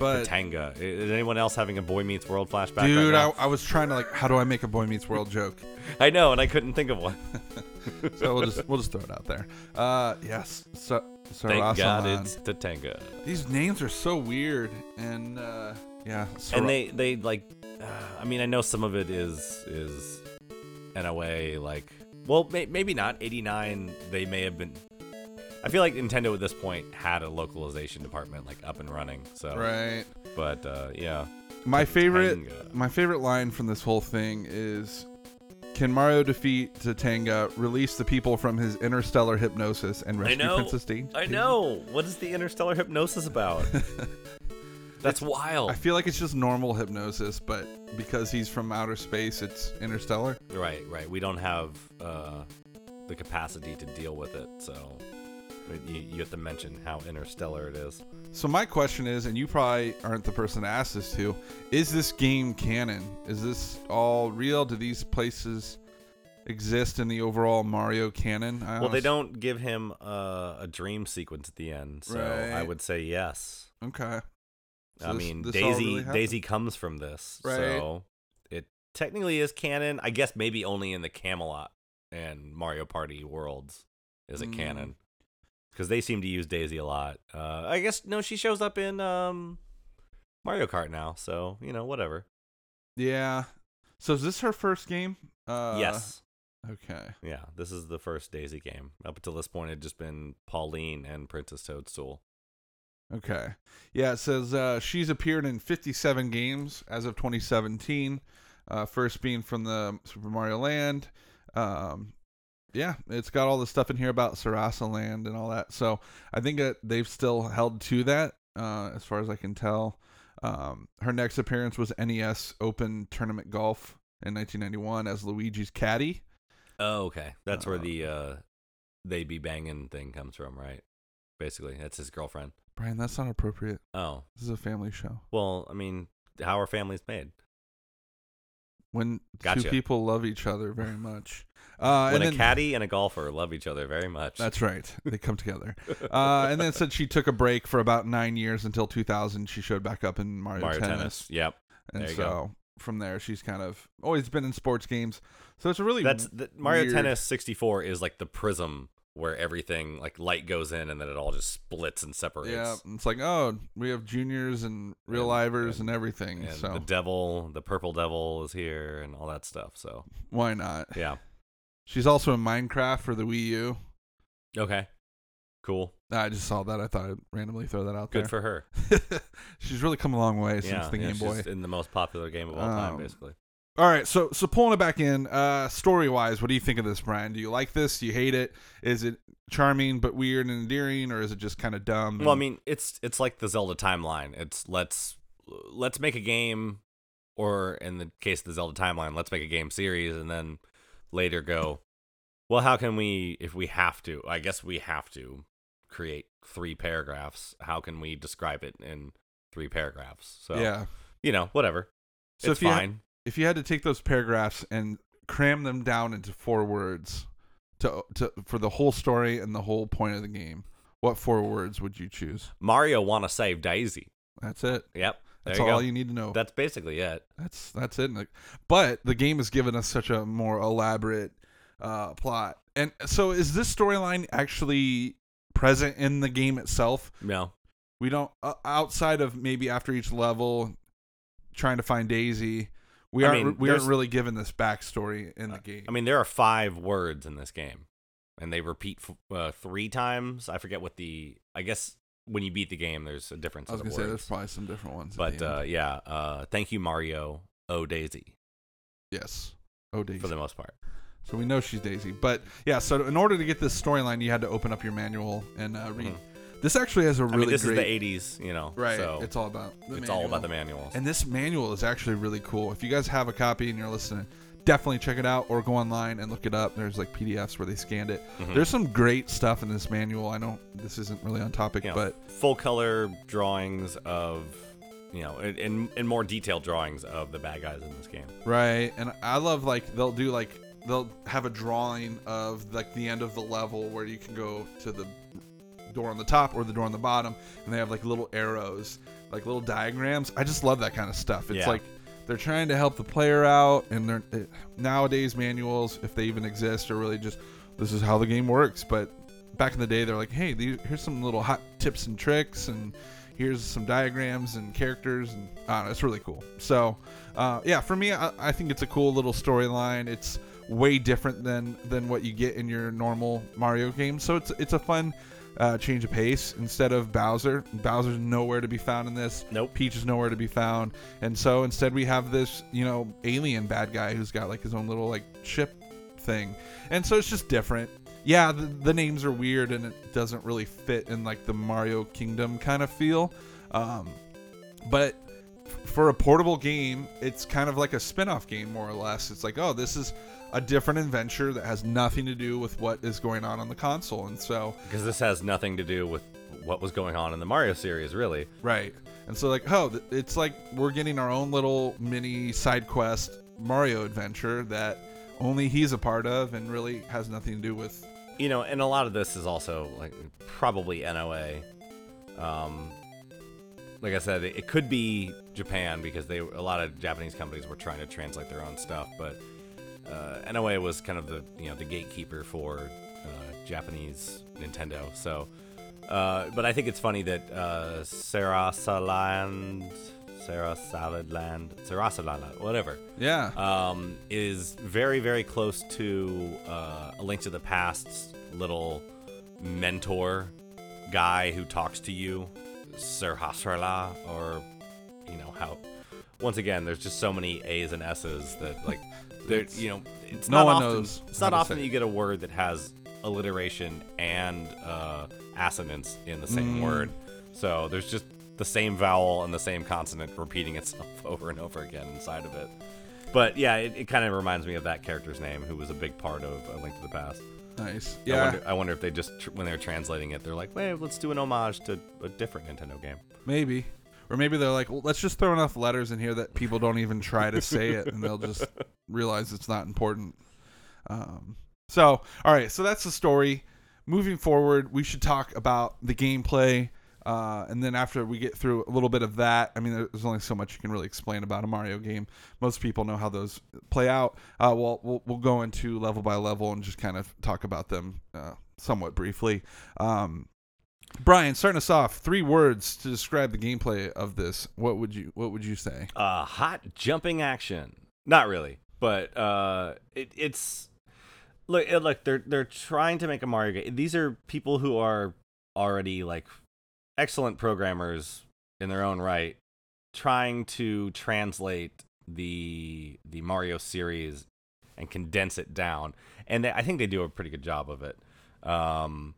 A: But
B: Tatanga. I- Is anyone else having a Boy Meets World flashback?
A: dude,
B: right now?
A: I, I was trying to like, how do I make a Boy Meets World joke?
B: I, know, and I couldn't think of one.
A: So we'll just we'll just throw it out there. Uh, yes. So,
B: Thank God it's Tatanga.
A: These names are so weird, and uh, yeah.
B: And they they like uh, i mean i know some of it is is in a way like well may, maybe not 89 they may have been i feel like nintendo at this point had a localization department like up and running so
A: right.
B: but uh yeah
A: My favorite my favorite line from this whole thing is can Mario defeat Tatanga, release the people from his interstellar hypnosis, and rescue
B: know.
A: Princess Daisy?
B: i know what is the interstellar hypnosis about that's wild
A: I feel like it's just normal hypnosis, but because he's from outer space, it's interstellar.
B: right right we don't have uh the capacity to deal with it so you, you have to mention how interstellar it is
A: So my question is, and you probably aren't the person to ask this to, is this game canon? Is this all real? Do these places exist in the overall Mario canon? I
B: Well, they don't give him uh, a dream sequence at the end, so I would say yes.
A: Okay. So
B: I
A: this-
B: mean,
A: this
B: Daisy
A: really?
B: Daisy comes from this,
A: Right.
B: so it technically is canon. I guess maybe only in the Camelot and Mario Party worlds is it
A: Mm.
B: canon because they seem to use Daisy a lot. Uh, I guess no, she shows up in um, Mario Kart now, so you know whatever.
A: Yeah. So is this her first game? Uh,
B: yes,
A: Okay.
B: yeah, this is the first Daisy game. Up until this point, it had just been Pauline and Princess Toadstool.
A: Okay. Yeah, it says uh, she's appeared in 57 games as of 2017. Uh, first being from the Super Mario Land. Um, yeah, it's got all the stuff in here about Sarasa Land and all that. So I think that they've still held to that, uh, as far as I can tell. Um, her next appearance was NES Open Tournament Golf in 1991 as Luigi's caddy.
B: Oh, okay, that's where
A: Uh,
B: the uh, they be banging thing comes from, right? Basically, that's his girlfriend.
A: Bryan, that's not appropriate.
B: Oh,
A: This is a family show.
B: well, I mean, how are families made?
A: When two people love each other very much. Uh,
B: when
A: and
B: a
A: then-
B: caddy and a golfer love each other very much.
A: That's right. They come together. Uh, and then said she took a break for about nine years until 2000. She showed back up in Mario,
B: Mario
A: Tennis.
B: Tennis. Yep.
A: And
B: There you
A: so
B: go.
A: from there, she's kind of always been in sports games. So it's a really
B: That's the, Mario
A: weird-
B: Tennis 64 is like the prism where everything like light goes in and then it all just splits and separates.
A: Yeah, it's like oh, we have juniors and real
B: And-
A: livers
B: and-
A: and, everything.
B: And
A: so
B: the devil, the purple devil is here and all that stuff. So,
A: why not?
B: yeah.
A: She's also in Minecraft for the Wii U.
B: Okay. Cool.
A: I just saw that. I thought I'd randomly throw that out
B: Good
A: there.
B: Good for her.
A: she's really come a long way since
B: yeah.
A: the
B: yeah,
A: Game Boy.
B: in the most popular game of all time,
A: Um,
B: basically.
A: All right, so so pulling it back in, uh, story wise, what do you think of this, Bryan? Do you like this? Do you hate it? Is it charming but weird and endearing, or is it just kind of dumb?
B: Well, I mean, it's it's like the Zelda timeline. It's let's let's make a game, or in the case of the Zelda timeline, let's make a game series, and then later go, well, how can we, if we have to? I guess we have to create three paragraphs. How can we describe it in three paragraphs? So
A: yeah.
B: you know, whatever.
A: So
B: it's
A: if you
B: fine.
A: If you had to take those paragraphs and cram them down into four words to to for the whole story and the whole point of the game, what four words would you choose?
B: Mario want to save Daisy.
A: That's it.
B: Yep. There
A: That's
B: you
A: all
B: go.
A: you need to know.
B: That's basically it.
A: That's that's it. But the game has given us such a more elaborate uh, plot. And so, is this storyline actually present in the game itself?
B: No.
A: We don't uh, outside of maybe after each level, trying to find Daisy. We
B: I
A: aren't
B: mean,
A: we aren't really given this backstory in the
B: Uh,
A: game.
B: I mean, there are five words in this game, and they repeat f- uh, three times. I forget what the. I guess when you beat the game, there's a difference.
A: I was gonna say there's probably some different ones.
B: But uh, yeah, uh, thank you, Mario. Oh, Daisy,
A: yes, oh Daisy.
B: for the most part.
A: So we know she's Daisy. But yeah, so in order to get this storyline, you had to open up your manual and uh, read. This actually has a really
B: Mm-hmm. I mean, this
A: great.
B: is the '80s, you know.
A: right.
B: So
A: it's all about. The
B: it's all about the
A: manual.
B: manuals.
A: And this manual is actually really cool. If you guys have a copy and you're listening, definitely check it out or go online and look it up. There's like PDFs where they scanned it.
B: Mhm.
A: There's some great stuff in this manual. I know this isn't really on topic,
B: You know,
A: but
B: full color drawings of, you know, and, and more detailed drawings of the bad guys in this game.
A: right. And I love like they'll do like they'll have a drawing of like the end of the level where you can go to the door on the top or the door on the bottom, and they have like little arrows, like little diagrams. I just love that kind of stuff. It's
B: Yeah.
A: like they're trying to help the player out, and they're it, nowadays manuals, if they even exist, are really just this is how the game works. But back in the day, they're like, hey, these, here's some little hot tips and tricks, and here's some diagrams and characters, and I don't know, it's really cool. So, uh, yeah, for me, I, I think it's a cool little storyline. It's way different than than what you get in your normal Mario game. So it's it's a fun uh, change of pace. Instead of Bowser, Bowser's nowhere to be found in this.
B: Nope.
A: Peach is nowhere to be found, and so instead we have this you know alien bad guy who's got like his own little like ship thing, and so it's just different. Yeah, the, the names are weird and it doesn't really fit in like the Mario Kingdom kind of feel. Um, but f- for a portable game, it's kind of like a spin-off game more or less. It's like, oh, this is a different adventure that has nothing to do with what is going on on the console. And so,
B: Because this has nothing to do with what was going on in the Mario series, really.
A: right. And so like, oh, it's like we're getting our own little mini side quest Mario adventure that only he's a part of and really has nothing to do with
B: you know, and a lot of this is also like probably NOA. Um, like I said, it, it could be Japan because they a lot of Japanese companies were trying to translate their own stuff, but uh, NOA was kind of the you know the gatekeeper for uh, Japanese Nintendo. So Uh, but I think it's funny that uh, Sarasaland, Sarasaland, Sarasaland, whatever,
A: Yeah.
B: um, is very, very close to uh, A Link to the Past's little mentor guy who talks to you, Sahasrahla, or you know how. Once again, there's just so many A's and S's that like, there,
A: It's-
B: you know, it's
A: no
B: not
A: one
B: often,
A: knows
B: It's not often that you get a word that has alliteration and uh, assonance in the same
A: Mm.
B: word. So there's just the same vowel and the same consonant repeating itself over and over again inside of it. But yeah, it, it kind of reminds me of that character's name, who was a big part of A Link to the Past.
A: nice.
B: I
A: Yeah.
B: wonder, I wonder if they just, tr- when they're translating it, they're like, "Wait, let's do an homage to a different Nintendo game."
A: Maybe. Or maybe they're like, well, let's just throw enough letters in here that people don't even try to say it, and they'll just realize it's not important. Um, so, all right, so that's the story. Moving forward, we should talk about the gameplay. Uh, and then after we get through a little bit of that, I mean, there's only so much you can really explain about a Mario game. Most people know how those play out. Uh, we'll, we'll we'll go into level by level and just kind of talk about them uh, somewhat briefly. Um, Bryan, starting us off, three words to describe the gameplay of this. What would you What would you say?
B: Uh, hot jumping action. Not really, but uh, it, it's look it, look they're they're trying to make a Mario game. These are people who are already like excellent programmers in their own right, trying to translate the the Mario series and condense it down, and they, I think they do a pretty good job of it. Um,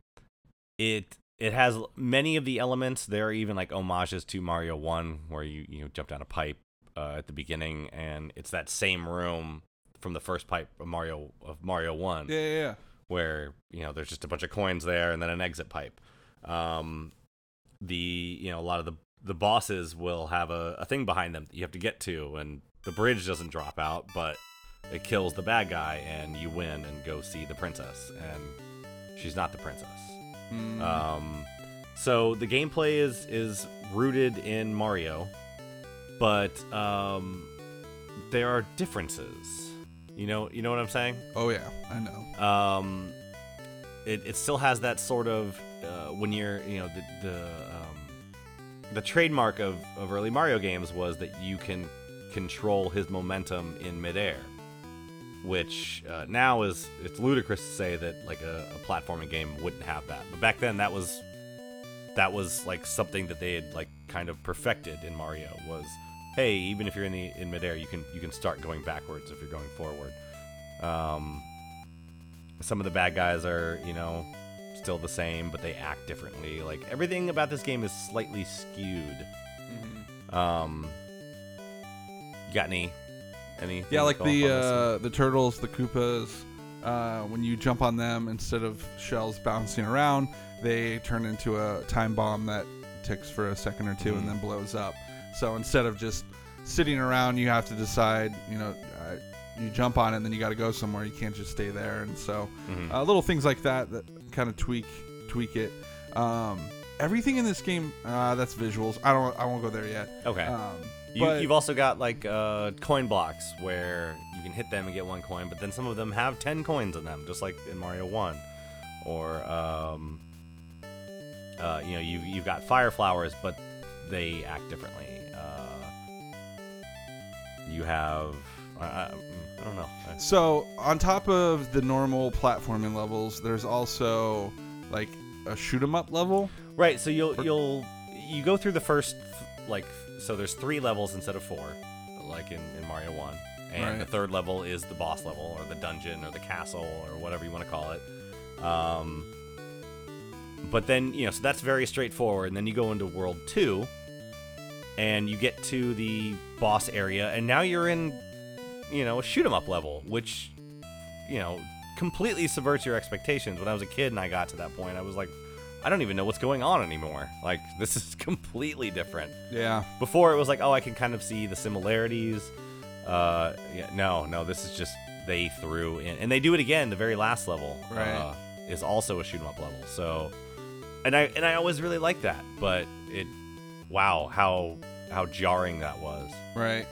B: it it has many of the elements. There are even like homages to Mario One, where you you know jump down a pipe uh, at the beginning, and it's that same room from the first pipe of Mario of Mario One,
A: Yeah, yeah, yeah.
B: where you know there's just a bunch of coins there and then an exit pipe. Um, the you know a lot of the the bosses will have a, a thing behind them that you have to get to, and the bridge doesn't drop out, but it kills the bad guy, and you win and go see the princess, and she's not the princess.
A: Mm,
B: Um, so the gameplay is is rooted in Mario, but um, there are differences. You know, you know what I'm saying?
A: oh yeah, I know.
B: Um, it, it still has that sort of uh, when you're you know the the um, the trademark of, of early Mario games was that you can control his momentum in midair, which uh, now is it's ludicrous to say that like a, a platforming game wouldn't have that, but back then that was that was like something that they had like kind of perfected in Mario was hey even if you're in the in midair you can you can start going backwards if you're going forward. Um, some of the bad guys are you know still the same but they act differently. Like everything about this game is slightly skewed. Um you got any any
A: Yeah, like the uh, the turtles, the Koopas. Uh, when you jump on them, instead of shells bouncing around, they turn into a time bomb that ticks for a second or 2
B: Mhm.
A: and then blows up. So instead of just sitting around, you have to decide. You know, uh, you jump on it, and then you got to go somewhere. You can't just stay there. And so
B: Mhm.
A: uh, little things like that that kind of tweak tweak it. Um, everything in this game, uh, that's visuals. I don't. I won't go there yet.
B: okay
A: Um,
B: you, you've also got like uh coin blocks where you can hit them and get one coin but then some of them have 10 coins in them just like in mario 1 or um uh, you know you you've got fire flowers but they act differently. Uh, you have I, I, I don't know.
A: So on top of the normal platforming levels, there's also like a shoot 'em up level.
B: Right, so you'll you'll you go through the first like so there's three levels instead of four, like in, in Mario One, and
A: Right.
B: the third level is the boss level or the dungeon or the castle or whatever you want to call it. Um, but then you know so that's very straightforward, and then you go into World Two, and you get to the boss area, and now you're in you know a shoot 'em up level, which you know completely subverts your expectations. When I was a kid and I got to that point, I was like. I don't even know what's going on anymore. Like this is completely different.
A: Yeah.
B: Before it was like, oh, I can kind of see the similarities. Uh, yeah, no, no, this is just they threw in, and they do it again. The very last level
A: Right.
B: uh, is also a shoot 'em up level. So, and I and I always really liked that, but it, wow, how how jarring that was.
A: Right.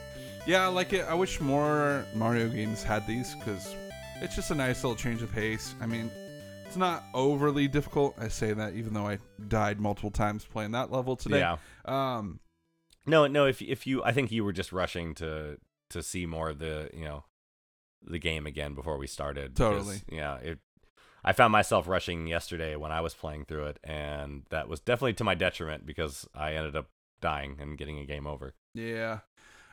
A: Yeah, I like it. I wish more Mario games had these because it's just a nice little change of pace. I mean, It's not overly difficult. I say that even though I died multiple times playing that level today.
B: Yeah.
A: Um,
B: No, no. If if you, I think you were just rushing to to see more of the you know the game again before we started. because,
A: Totally.
B: Yeah. It. I found myself rushing yesterday when I was playing through it, and that was definitely to my detriment because I ended up dying and getting a game over.
A: Yeah.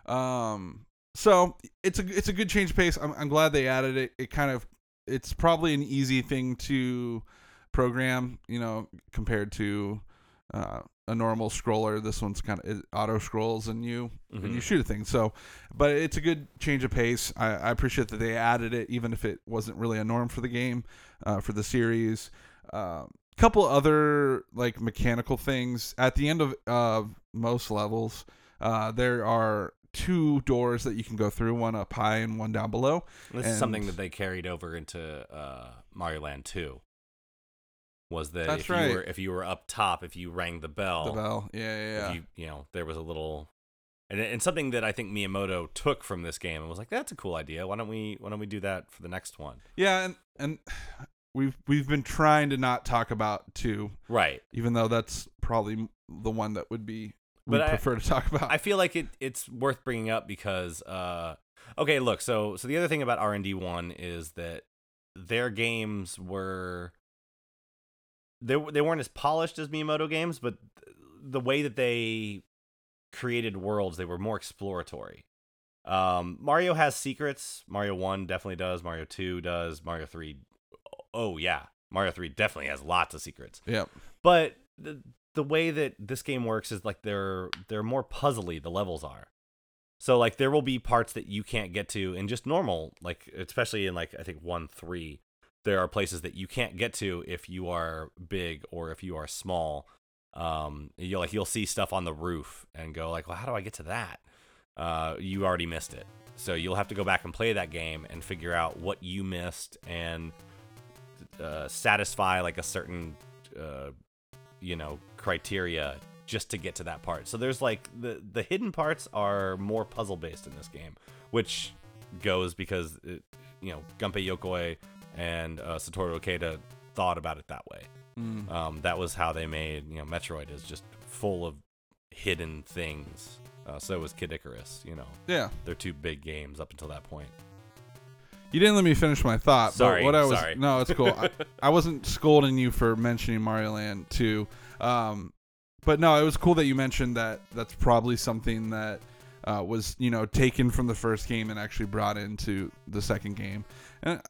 A: Um. So it's a it's a good change of pace. I'm I'm glad they added it. It kind of it's probably an easy thing to program. You know, compared to uh, a normal scroller. This one's kind of auto scrolls and you and you shoot a thing. So, but it's a good change of pace. I, I appreciate that they added it, even if it wasn't really a norm for the game, uh, for the series. Uh, couple other like mechanical things at the end of uh, most levels. Uh, there are two doors that you can go through, one up high and one down below.
B: This is something that they carried over into uh, Mario Land 2. Was that if
A: right.
B: you were if you were up top, if you rang the bell,
A: The bell, yeah, yeah, yeah.
B: you you know there was a little and and something that I think Miyamoto took from this game and was like that's a cool idea. Why don't we why don't we do that for the next one?
A: yeah, and and we've we've been trying to not talk about two,
B: Right.
A: even though that's probably the one that would be
B: But I-
A: prefer to talk about.
B: I feel like it it's worth bringing up because uh okay, look, so so the other thing about R&D 1 is that their games were they they weren't as polished as Miyamoto games, but the way that they created worlds, they were more exploratory. Um Mario has secrets. Mario 1 definitely does, Mario 2 does, Mario 3 Oh yeah. Mario 3 definitely has lots of secrets
A: Yeah,
B: but the the way that this game works is like they're they're more puzzly the levels are. So like there will be parts that you can't get to in just normal like especially in like i think 1 3 there are places that you can't get to if you are big or if you are small. Um you'll like you'll see stuff on the roof and go like well how do i get to that? Uh you already missed it. So you'll have to go back and play that game and figure out what you missed and uh, satisfy like a certain uh, you know criteria just to get to that part. So there's like the the hidden parts are more puzzle based in this game which goes because it, you know Gunpei Yokoi and uh, Satoru Okada thought about it that way.
A: Mm.
B: um, that was how they made you know Metroid is just full of hidden things. Uh, so was Kid Icarus you know.
A: Yeah.
B: they're two big games up until that point
A: You didn't let me finish my thought.
B: Sorry,
A: But what I was
B: sorry.
A: no, it's cool. I, I wasn't scolding you for mentioning Mario Land 2. Um, but no, it was cool that you mentioned that. That's probably something that uh, was you know taken from the first game and actually brought into the second game. And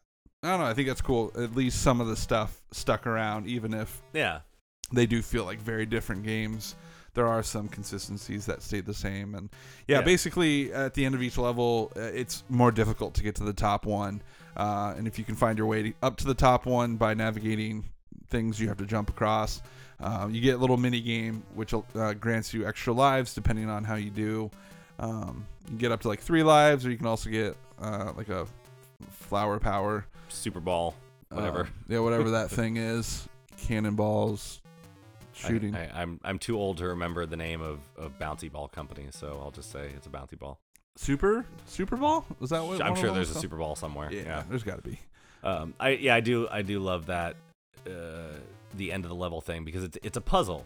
A: I don't know. I think that's cool. At least some of the stuff stuck around, even if
B: yeah
A: they do feel like very different games. There are some consistencies that stay the same, and yeah,
B: Yeah.
A: basically at the end of each level, uh, it's more difficult to get to the top one. Uh, and if you can find your way to, up to the top one by navigating things you have to jump across, uh, you get a little mini game which uh, grants you extra lives depending on how you do. Um, you can get up to like three lives, or you can also get uh, like a flower power
B: Super Ball Whatever.
A: um, yeah, whatever that thing is. Cannonballs, shooting.
B: I, I'm I'm too old to remember the name of, of Bouncy Ball Company, so I'll just say it's a Bouncy Ball.
A: Super Super Ball? Was that what?
B: I'm sure there's
A: was
B: a? Super Ball somewhere.
A: Yeah,
B: Yeah.
A: there's got to be.
B: Um. I yeah I do I do love that uh the end of the level thing because it's it's a puzzle,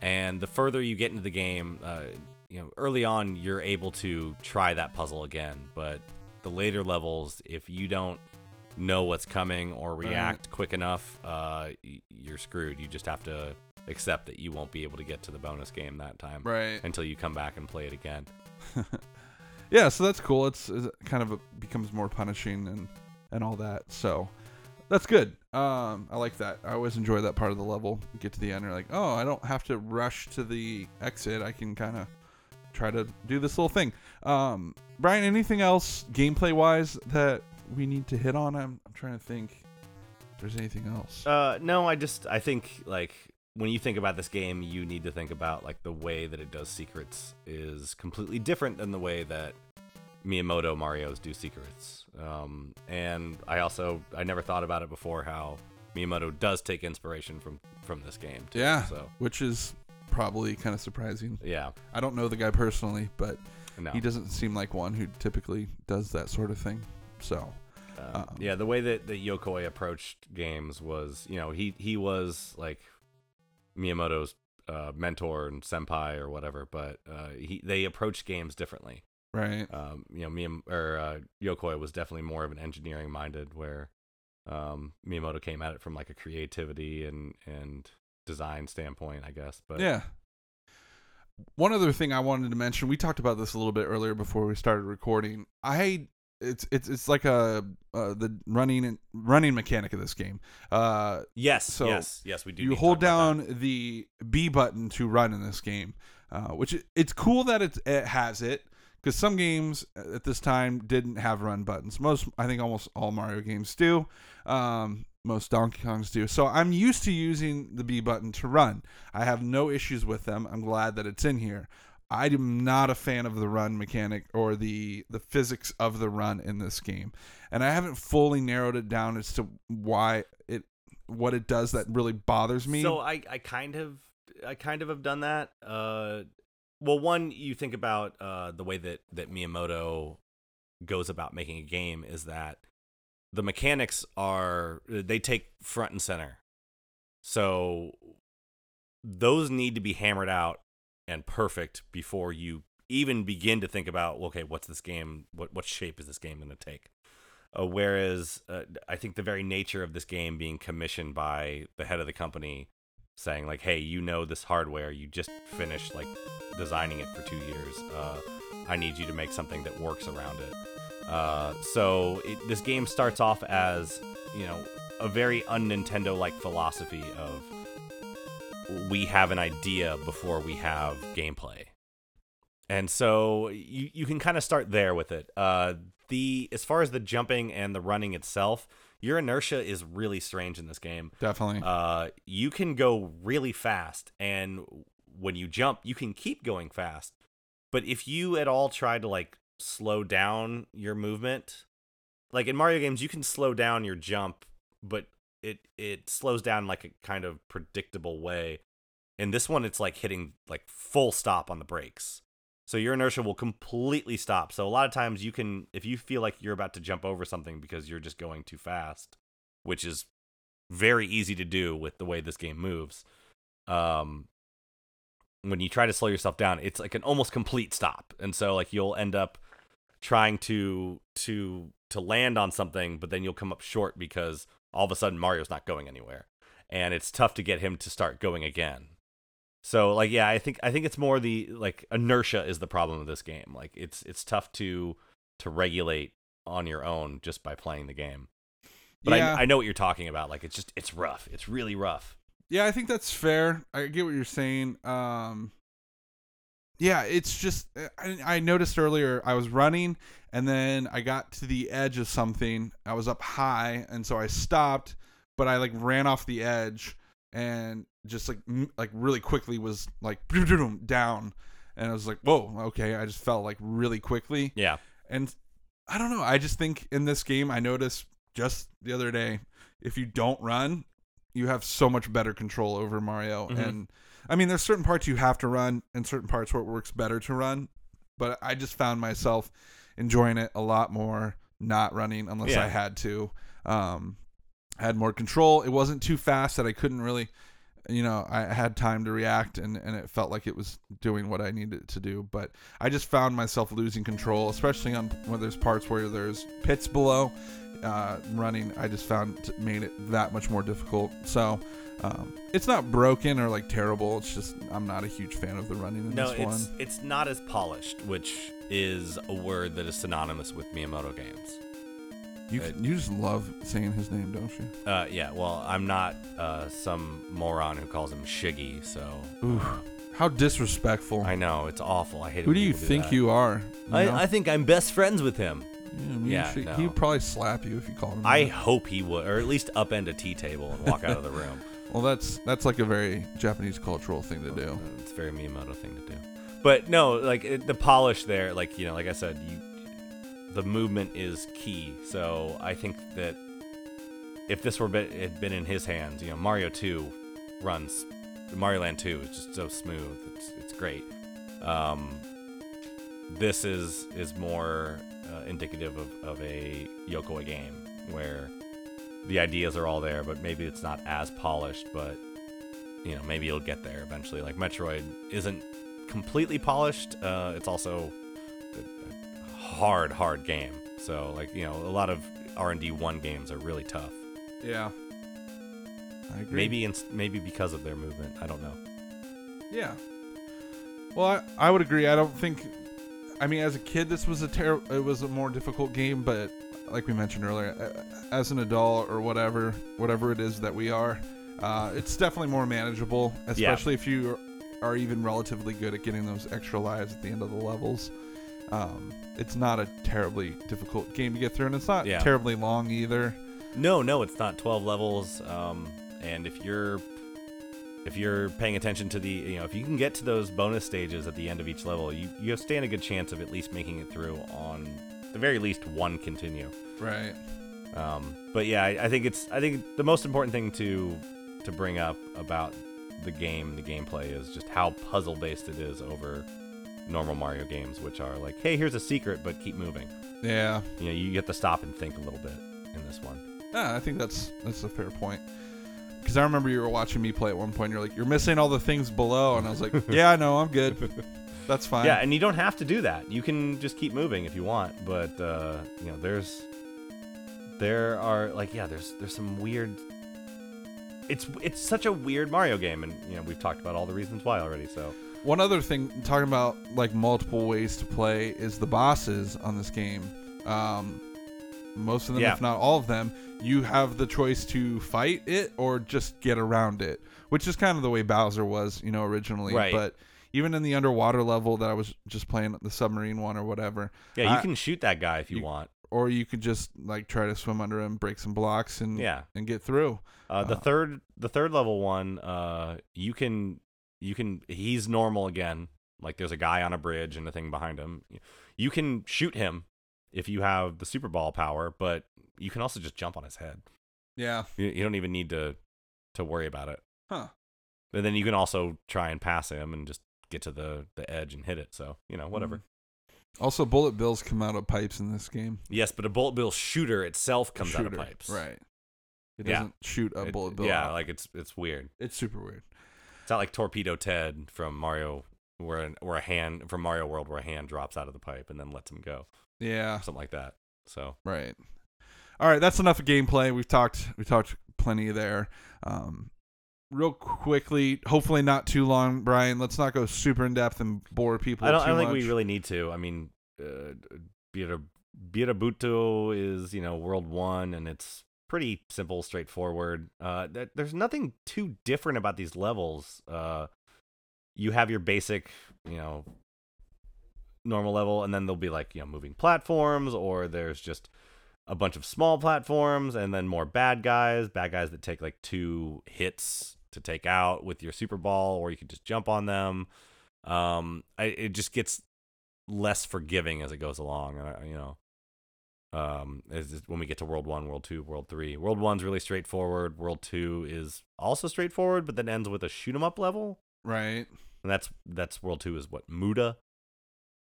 B: and the further you get into the game, uh, you know, early on you're able to try that puzzle again, but the later levels, if you don't know what's coming or
A: Right.
B: react quick enough, uh, you're screwed. You just have to accept that you won't be able to get to the bonus game that time
A: Right.
B: until you come back and play it again.
A: yeah, so that's cool. It's, it kind of a, becomes more punishing and and all that. So that's good. Um, I like that. I always enjoy that part of the level. Get to the end, you're like, oh, I don't have to rush to the exit. I can kind of try to do this little thing. Um, Bryan, anything else gameplay wise that we need to hit on? I'm, I'm trying to think. If there's anything else?
B: Uh, no, I just I think like when you think about this game, you need to think about like the way that it does secrets is completely different than the way that Miyamoto Mario's do secrets. Um, and I also I never thought about it before how Miyamoto does take inspiration from from this game. Too,
A: Yeah.
B: So
A: Which is probably kind of surprising.
B: yeah,
A: I don't know the guy personally, but
B: no.
A: he doesn't seem like one who typically does that sort of thing. So,
B: Um, yeah, the way that, that Yokoi approached games was, you know, he he was like Miyamoto's uh, mentor and senpai or whatever, but uh, he they approach games differently.
A: Right.
B: Um, you know, Miyam- or uh, Yokoi was definitely more of an engineering minded, where um, Miyamoto came at it from like a creativity and and design standpoint, I guess. But
A: yeah. One other thing I wanted to mention, we talked about this a little bit earlier before we started recording. I it's it's it's like a uh, the running and running mechanic of this game. Uh,
B: yes,
A: So,
B: yes, yes, we do.
A: you hold down the B button to run in this game, uh, which i- it's cool that it, it has it because some games at this time didn't have run buttons. Most, I think, almost all Mario games do. Um, most Donkey Kongs do. So I'm used to using the B button to run. I have no issues with them. I'm glad that it's in here. I am not a fan of the run mechanic or the the physics of the run in this game, and I haven't fully narrowed it down as to why it what it does that really bothers me.
B: So I, I kind of I kind of have done that. Uh, well, one you think about uh, the way that that Miyamoto goes about making a game is that the mechanics are they take front and center. So those need to be hammered out and perfect before you even begin to think about okay, what's this game? What what shape is this game going to take? Uh, whereas uh, I think the very nature of this game being commissioned by the head of the company saying like, "Hey, you know this hardware. You just finished like designing it for two years. Uh, I need you to make something that works around it." Uh, so it, this game starts off as you know a very un Nintendo like philosophy of we have an idea before we have gameplay. And so you you can kind of start there with it. Uh, the as far as the jumping and the running itself, your inertia is really strange in this game.
A: Definitely.
B: Uh, you can go really fast, and when you jump, you can keep going fast. But if you at all try to like slow down your movement, like in Mario games, you can slow down your jump, but it it slows down like a kind of predictable way. In this one, it's like hitting like full stop on the brakes. So your inertia will completely stop. So a lot of times you can if you feel like you're about to jump over something because you're just going too fast, which is very easy to do with the way this game moves. Um when you try to slow yourself down, it's like an almost complete stop. And so like you'll end up trying to to to land on something, but then you'll come up short because all of a sudden Mario's not going anywhere. And it's tough to get him to start going again. So like yeah, I think I think it's more the like inertia is the problem of this game. Like it's it's tough to to regulate on your own just by playing the game. But
A: Yeah.
B: I I know what you're talking about. Like it's just it's rough. It's really rough.
A: Yeah, I think that's fair. I get what you're saying. Um, yeah, it's just I, I noticed earlier I was running and then I got to the edge of something. I was up high and so I stopped, but I like ran off the edge and just like m- like really quickly was like down and I was like, "Whoa, okay." I just fell like really quickly.
B: Yeah.
A: And I don't know. I just think in this game, I noticed just the other day, if you don't run, you have so much better control over Mario.
B: Mhm.
A: And I mean, there's certain parts you have to run and certain parts where it works better to run. But I just found myself enjoying it a lot more not running unless
B: Yeah.
A: I had to. Um, I had more control. It wasn't too fast that I couldn't really, you know, I had time to react and, and it felt like it was doing what I needed it to do. But I just found myself losing control, especially on when there's parts where there's pits below. Uh, running, I just found it made it that much more difficult. So um, it's not broken or like terrible. It's just I'm not a huge fan of the running in
B: No,
A: this
B: it's
A: one.
B: it's not as polished, which is a word that is synonymous with Miyamoto games.
A: You
B: it-
A: you just love saying his name, don't you?
B: Uh, yeah, well, I'm not uh, some moron who calls him Shiggy, so
A: Ooh, how disrespectful.
B: I know it's awful. I hate. it
A: Who do you
B: people
A: think
B: that.
A: you are? You?
B: I, I think I'm best friends with him.
A: Yeah, me
B: yeah,
A: and she-
B: no.
A: He'd probably slap you if you called him.
B: I
A: that.
B: hope he would, or at least upend a tea table and walk out of the room.
A: Well, that's that's like a very Japanese cultural thing to do.
B: It's a very Miyamoto thing to do. But no, like it, the polish there, like you know, like I said, you the movement is key. So I think that if this were been, had been in his hands, you know, Mario Two runs, Mario Land Two is just so smooth. It's it's great. Um, this is is more uh, indicative of, of a Yokoi game where the ideas are all there, but maybe it's not as polished. But you know, maybe you'll get there eventually. Like Metroid isn't completely polished. Uh, it's also a, hard, hard game. So like you know, a lot of R and D one games are really tough.
A: Yeah. I agree.
B: Maybe in, maybe because of their movement. I don't know.
A: Yeah. Well, I, I would agree. I don't think. I mean, as a kid, this was a ter- It was a more difficult game, but like we mentioned earlier, as an adult or whatever, whatever it is that we are, uh, it's definitely more manageable. Especially if you are even relatively good at getting those extra lives at the end of the levels. Um, it's not a terribly difficult game to get through, and it's not
B: Yeah.
A: terribly long either.
B: No, no, it's not 12 levels. Um, and if you're if you're paying attention to the, you know, if you can get to those bonus stages at the end of each level, you you stand a good chance of at least making it through on the very least one continue.
A: Right.
B: Um, but yeah, I, I think it's I think the most important thing to to bring up about the game, the gameplay, is just how puzzle based it is over normal Mario games, which are like, hey, here's a secret, but keep moving.
A: Yeah.
B: You know, you get to stop and think a little bit in this one.
A: Yeah, I think that's that's a fair point. Because I remember you were watching me play at one point. You're like, "You're missing all the things below," and I was like, "Yeah, I know. I'm good. That's fine."
B: Yeah, and you don't have to do that. You can just keep moving if you want, but uh, you know, there's there are like yeah, there's there's some weird it's it's such a weird Mario game and you know, we've talked about all the reasons why already, so
A: One other thing, talking about like multiple ways to play, is the bosses on this game. Um, most of them,
B: Yeah.
A: if not all of them, you have the choice to fight it or just get around it, which is kind of the way Bowser was, you know, originally.
B: Right.
A: But even in the underwater level that I was just playing, the submarine one or whatever,
B: yeah, you
A: I-
B: can shoot that guy if you,
A: you-
B: want.
A: or you could just like try to swim under him, break some blocks, and
B: Yeah.
A: and get through.
B: Uh, the
A: Uh,
B: third the third level one, uh you can you can he's normal again. Like there's a guy on a bridge and a thing behind him. You can shoot him if you have the super ball power, but you can also just jump on his head.
A: Yeah.
B: You, you don't even need to to worry about it.
A: Huh.
B: And then you can also try and pass him and just get to the the edge and hit it. So you know whatever.
A: Mhm. Also, bullet bills come out of pipes in this game.
B: Yes, but a bullet bill shooter itself comes out of pipes.
A: Right. It
B: Yeah.
A: doesn't shoot a
B: It-
A: bullet bill.
B: yeah,
A: out.
B: like it's it's weird.
A: it's super weird.
B: It's not like Torpedo Ted from Mario, where an, where a hand from Mario World where a hand drops out of the pipe and then lets him go,
A: Yeah.
B: something like that. So
A: Right. All right, that's enough of gameplay. We've talked we talked plenty there. Um real quickly, hopefully not too long, Bryan. Let's not go super in depth and bore people
B: I don't, I don't think we really need to. I mean, uh, Bira Birabuto is you know World One, and it's pretty simple, straightforward. Uh, th- there's nothing too different about these levels. Uh, you have your basic, you know, normal level, and then there'll be like you know moving platforms, or there's just a bunch of small platforms, and then more bad guys, bad guys that take like two hits to take out with your super ball, or you can just jump on them. Um, I, it just gets less forgiving as it goes along, and I- you know. Um, as when we get to World One, World Two, World Three, World One's really straightforward. World Two is also straightforward, but then ends with a shoot 'em up level,
A: Right.
B: and that's that's World Two is what Muda.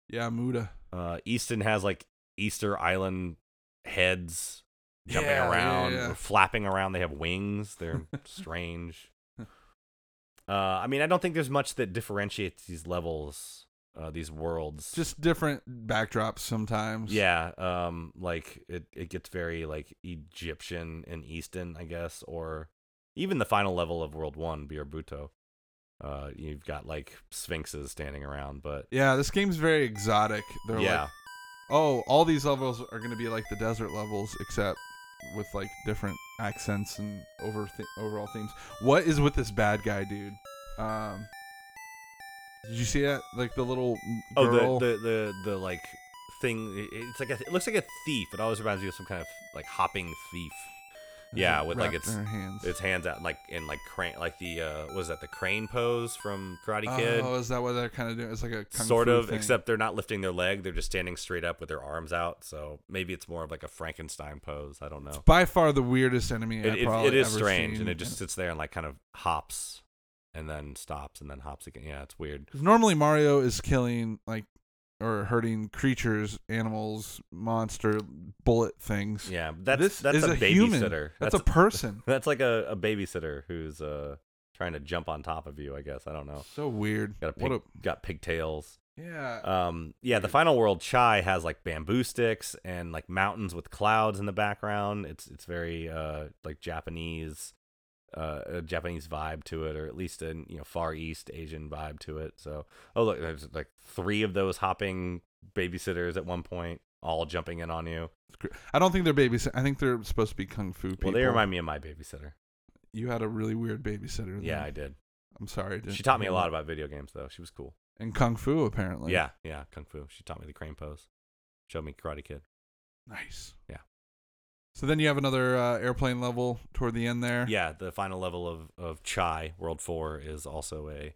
A: Yeah, Muda.
B: Uh, Easton has like Easter Island heads jumping
A: Yeah, yeah,
B: around,
A: yeah.
B: or flapping around. They have wings. They're strange. Uh, I mean, I don't think there's much that differentiates these levels, uh, these worlds.
A: Just different backdrops sometimes.
B: yeah, um, like it, it gets very like Egyptian and Easton, I guess, or even the final level of World One, Birabuto. Uh, you've got like sphinxes standing around, but
A: Yeah, this game's very exotic. They're
B: yeah,
A: like, oh, all these levels are going to be like the desert levels, except with like different accents and over th- overall themes. What is with this bad guy, dude? Um, did you see that? Like the little
B: Oh, the, the the the like thing. It's like a, it looks like a thief. It always reminds me of some kind of like hopping thief. Yeah, with like its
A: hands.
B: its hands out like in like crane like the uh was that the crane pose from Karate Kid.
A: Oh, is that what they're kind of doing? It's like a
B: sort of,
A: thing.
B: except they're not lifting their leg. They're just standing straight up with their arms out. So maybe it's more of like a Frankenstein pose. I don't know.
A: It's by far the weirdest enemy
B: It, it,
A: probably
B: it is strange,
A: seen.
B: and it just sits there and like kind of hops, and then stops, and then hops again. Yeah, it's weird.
A: normally Mario is killing like or hurting creatures, animals, monster, bullet things.
B: Yeah, that's
A: this
B: that's a,
A: a, human.
B: babysitter.
A: That's, a person.
B: that's like a, a babysitter who's uh trying to jump on top of you. I guess I don't know.
A: so weird.
B: Got a pig,
A: a
B: got pigtails.
A: yeah.
B: Um, yeah, the final world chai has like bamboo sticks and like mountains with clouds in the background. It's it's very uh like Japanese, uh, a Japanese vibe to it, or at least a you know Far East Asian vibe to it. So oh look, there's like three of those hopping babysitters at one point, all jumping in on you.
A: I don't think they're babies. I think they're supposed to be kung fu people.
B: Well, they remind me of my babysitter.
A: You had a really weird babysitter.
B: Yeah. I did.
A: I'm sorry.
B: She taught me a lot about video games though. She was cool.
A: and kung fu apparently.
B: Yeah, yeah, kung fu. She taught me the crane pose. Showed me Karate Kid.
A: Nice.
B: Yeah.
A: So then you have another uh, airplane level toward the end there.
B: Yeah, the final level of of Chai World Four is also a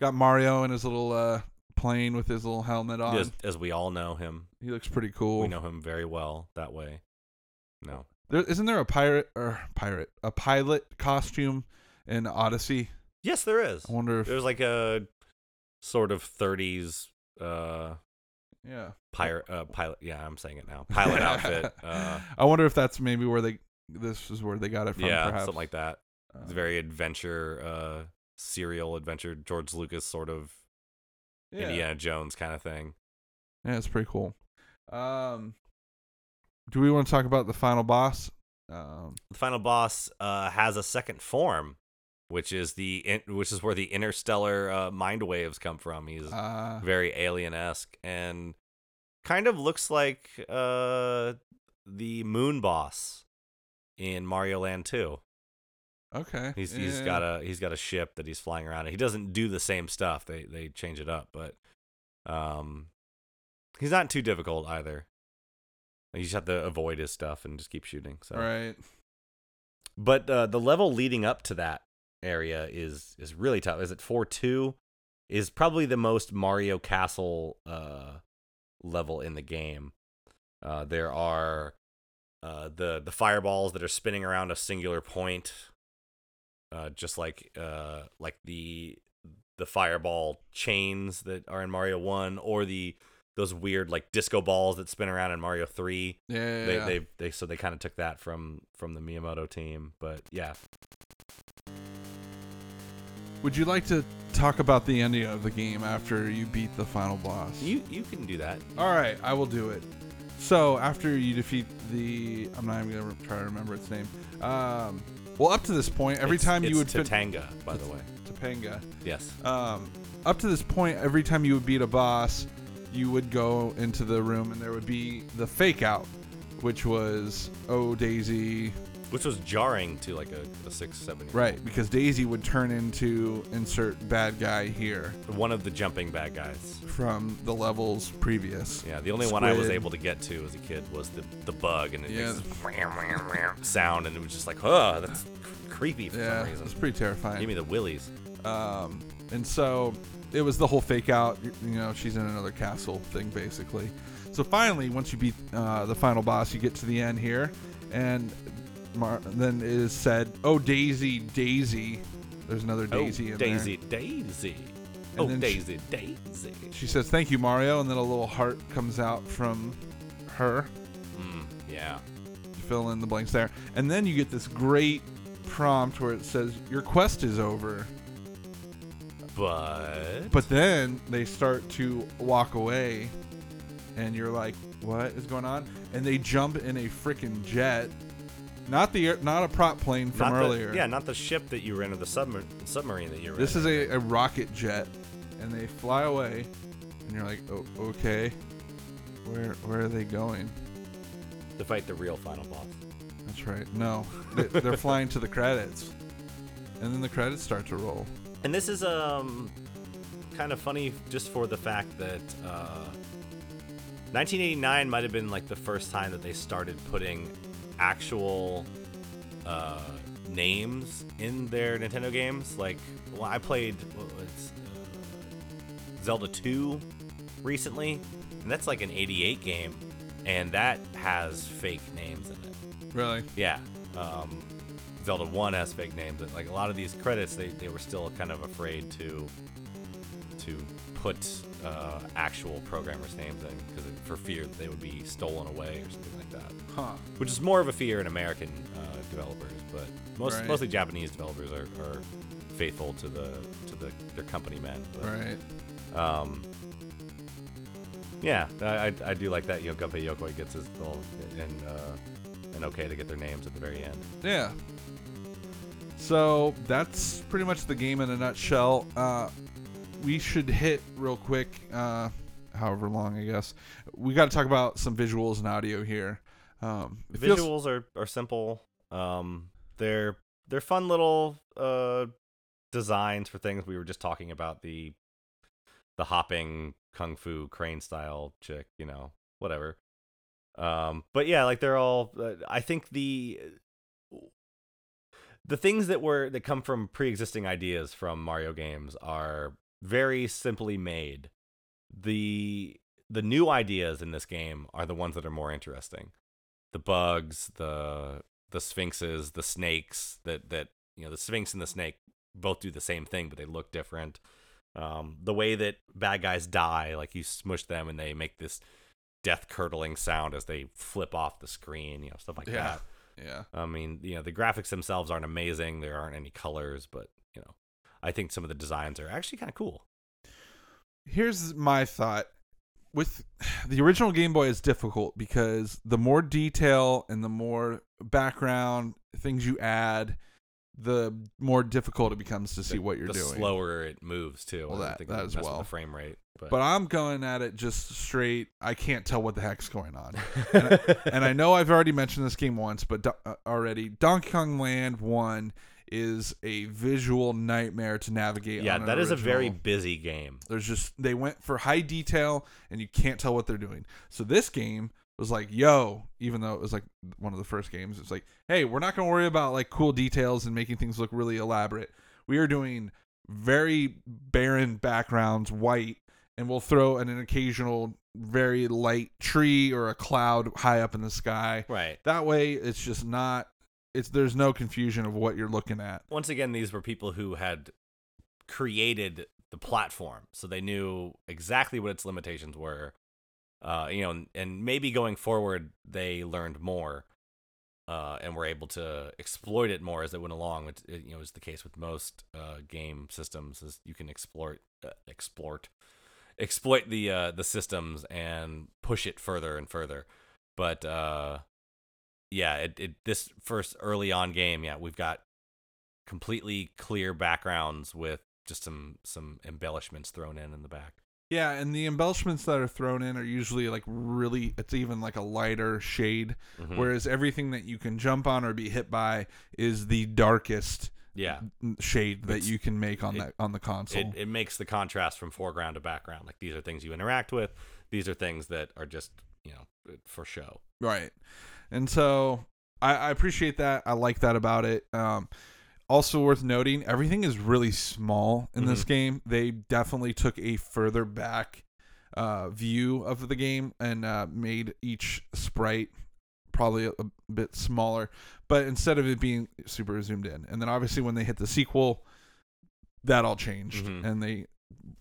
A: Got Mario in his little uh, plane with his little helmet on.
B: as, as we all know him.
A: He looks pretty cool.
B: We know him very well that way. No,
A: There, isn't there a pirate or pirate a pilot costume in Odyssey?
B: yes, there is.
A: I wonder if
B: There's like a sort of 30s uh
A: yeah
B: pirate uh pilot. Yeah, I'm saying it now. Pilot outfit. Uh,
A: I wonder if that's maybe where they this is where they got it from.
B: yeah,
A: perhaps.
B: something like that. It's
A: Uh,
B: very adventure, uh, serial adventure, George Lucas sort of
A: yeah.
B: Indiana Jones kind of thing.
A: Yeah, it's pretty cool. Um, do we want to talk about the final boss? Um,
B: The final boss uh, has a second form, which is the in- which is where the interstellar uh, mind waves come from. He's
A: uh,
B: very alien esque and kind of looks like uh, the moon boss in Mario Land 2.
A: okay.
B: He's he's
A: Yeah.
B: got a he's got a ship that he's flying around. in. He doesn't do the same stuff. They they change it up, but um, he's not too difficult either. You just have to avoid his stuff and just keep shooting. So
A: right.
B: but uh, the level leading up to that area is is really tough. Is it four two? Is probably the most Mario Castle uh, level in the game. Uh, there are uh, the the fireballs that are spinning around a singular point, uh, just like uh, like the the fireball chains that are in Mario One, or the those weird like disco balls that spin around in Mario Three
A: Yeah. yeah,
B: they
A: yeah.
B: they they so they kind of took that from from the Miyamoto team, but yeah,
A: Would you like to talk about the ending of the game after you beat the final boss?
B: you you can do that.
A: All right, I will do it. So after you defeat the, I'm not even gonna try to remember its name. Um, well, up to this point, every
B: It's-
A: time you would
B: it's
A: fin-
B: Tatanga, by the way.
A: Topanga.
B: Yes.
A: Um, up to this point, every time you would beat a boss, you would go into the room and there would be the fake out, which was oh Daisy,
B: Which was jarring to like a, a six seven. year
A: right? Because Daisy would turn into insert bad guy here
B: old. One of the jumping bad guys.
A: from the levels previous.
B: Yeah, the only one I was
A: Squid.
B: able to get to as a kid was the the bug, and it
A: Yeah.
B: makes this sound, and it was just like, oh, that's cr- creepy for
A: Yeah,
B: some reason.
A: it's pretty terrifying.
B: Give me the willies.
A: Um, and so it was the whole fake out, you know, she's in another castle thing basically. So finally, once you beat uh, the final boss, you get to the end here, and Mar- then it is said, "Oh Daisy, Daisy." There's another Daisy
B: oh,
A: in
B: Daisy, Daisy.
A: And
B: Oh,
A: then she-
B: Daisy, Daisy.
A: She says, "Thank you, Mario," and then a little heart comes out from her
B: Mm, yeah.
A: fill in the blanks there, and then you get this great prompt where it says, "Your quest is over."
B: But
A: But then they start to walk away, and you're like, "What is going on?" And they jump in a freaking jet, not the not a prop plane from
B: not the-
A: earlier.
B: yeah, not the ship that you were in, or the submar- submarine that you were
A: this
B: in.
A: is a, a rocket jet, and they fly away, and you're like, "Oh, okay." Where where are they going?
B: to fight the real final boss.
A: That's right. No, they, they're flying to the credits, and then the credits start to roll.
B: And this is um kind of funny just for the fact that uh, 1989 might have been like the first time that they started putting actual uh, names in their Nintendo games. Like, well, I played what was uh, Zelda 2 recently, and that's like an 88 game, and that has fake names in it.
A: Really?
B: Yeah. Um, Zelda 1 has fake names. Like a lot of these credits, they, they were still kind of afraid to to put uh, actual programmers' names and because for fear that they would be stolen away or something like that.
A: Huh.
B: Which is more of a fear in American uh, developers, but most
A: Right.
B: mostly Japanese developers are, are faithful to the to the their company men. But,
A: Right.
B: um, yeah, I, I, I do like that. You know, Gunpei Yokoi gets his little and uh, and okay to get their names at the very end.
A: Yeah. So that's pretty much the game in a nutshell. Uh, we should hit real quick, uh, however long, I guess. We got to talk about some visuals and audio here. Um, it feels-
B: Visuals are, are simple. Um, they're they're fun little uh designs for things we were just talking about the the hopping kung fu crane style chick, you know, whatever. Um, but yeah, like they're all. Uh, I think the the things that were that come from pre-existing ideas from Mario games are very simply made. The the new ideas in this game are the ones that are more interesting. The bugs, the the sphinxes, the snakes that that you know, the sphinx and the snake both do the same thing but they look different. Um, the way that bad guys die, like you smush them and they make this death curdling sound as they flip off the screen, you know, stuff like
A: Yeah.
B: that.
A: yeah.
B: I mean, you know, the graphics themselves aren't amazing. There aren't any colors, but you know, I think some of the designs are actually kind of cool.
A: Here's my thought. With the original Game Boy is difficult because the more detail and the more background things you add, the more difficult it becomes to see what you're doing.
B: the
A: doing.
B: slower it moves too.
A: Well,
B: I
A: that-
B: think
A: that as well.
B: The frame rate, but,
A: But I'm going at it just straight. I can't tell what the heck's going on. and, I, and I know I've already mentioned this game once, but do, uh, already Donkey Kong Land One is a visual nightmare to navigate.
B: yeah, that is a very busy game.
A: There's just they went for high detail, and you can't tell what they're doing. So this game was like, yo, even though it was like one of the first games, it's like, hey, we're not gonna worry about like cool details and making things look really elaborate. We are doing very barren backgrounds, white, and we'll throw an, an occasional very light tree or a cloud high up in the sky.
B: Right.
A: That way, it's just not. It's there's no confusion of what you're looking at.
B: Once again, these were people who had created the platform, so they knew exactly what its limitations were. Uh, you know, and, maybe going forward, they learned more, uh, and were able to exploit it more as they went along. Which you know is the case with most uh, game systems. Is you can exploit, uh, exploit, exploit the uh, the systems and push it further and further. But uh, yeah, it, it this first early on game, yeah, we've got completely clear backgrounds with just some some embellishments thrown in in the back.
A: Yeah, and the embellishments that are thrown in are usually like really it's even like a lighter shade
B: Mhm.
A: whereas everything that you can jump on or be hit by is the darkest
B: yeah,
A: shade that
B: It's-
A: you can make on
B: it-
A: that on the console.
B: it it makes the contrast from foreground to background. Like these are things you interact with. These are things that are just you know for show.
A: right. And so I, I appreciate that. I like that about it. Um also worth noting, everything is really small in this
B: Mhm.
A: game. They definitely took a further back uh, view of the game and uh, made each sprite probably a, a bit smaller. But instead of it being super zoomed in, and then obviously when they hit the sequel, that all changed
B: Mhm.
A: and they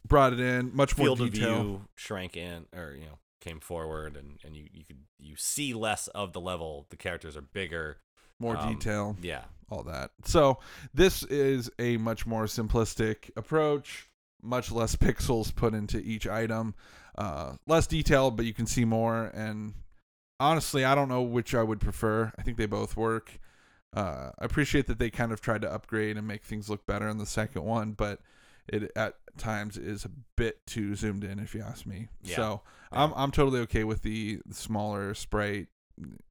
A: brought it in much more
B: Field of
A: detail.
B: view shrank in, or you know came forward, and and you you could you see less of the level. The characters are bigger.
A: more
B: Um,
A: detail.
B: Yeah,
A: all that. So this is a much more simplistic approach, much less pixels put into each item, uh, less detail but you can see more. And honestly, I don't know which I would prefer. I think they both work. Uh, I appreciate that they kind of tried to upgrade and make things look better in the second one, but it at times is a bit too zoomed in, if you ask me.
B: Yeah.
A: So
B: Yeah.
A: I'm I'm totally okay with the smaller sprite,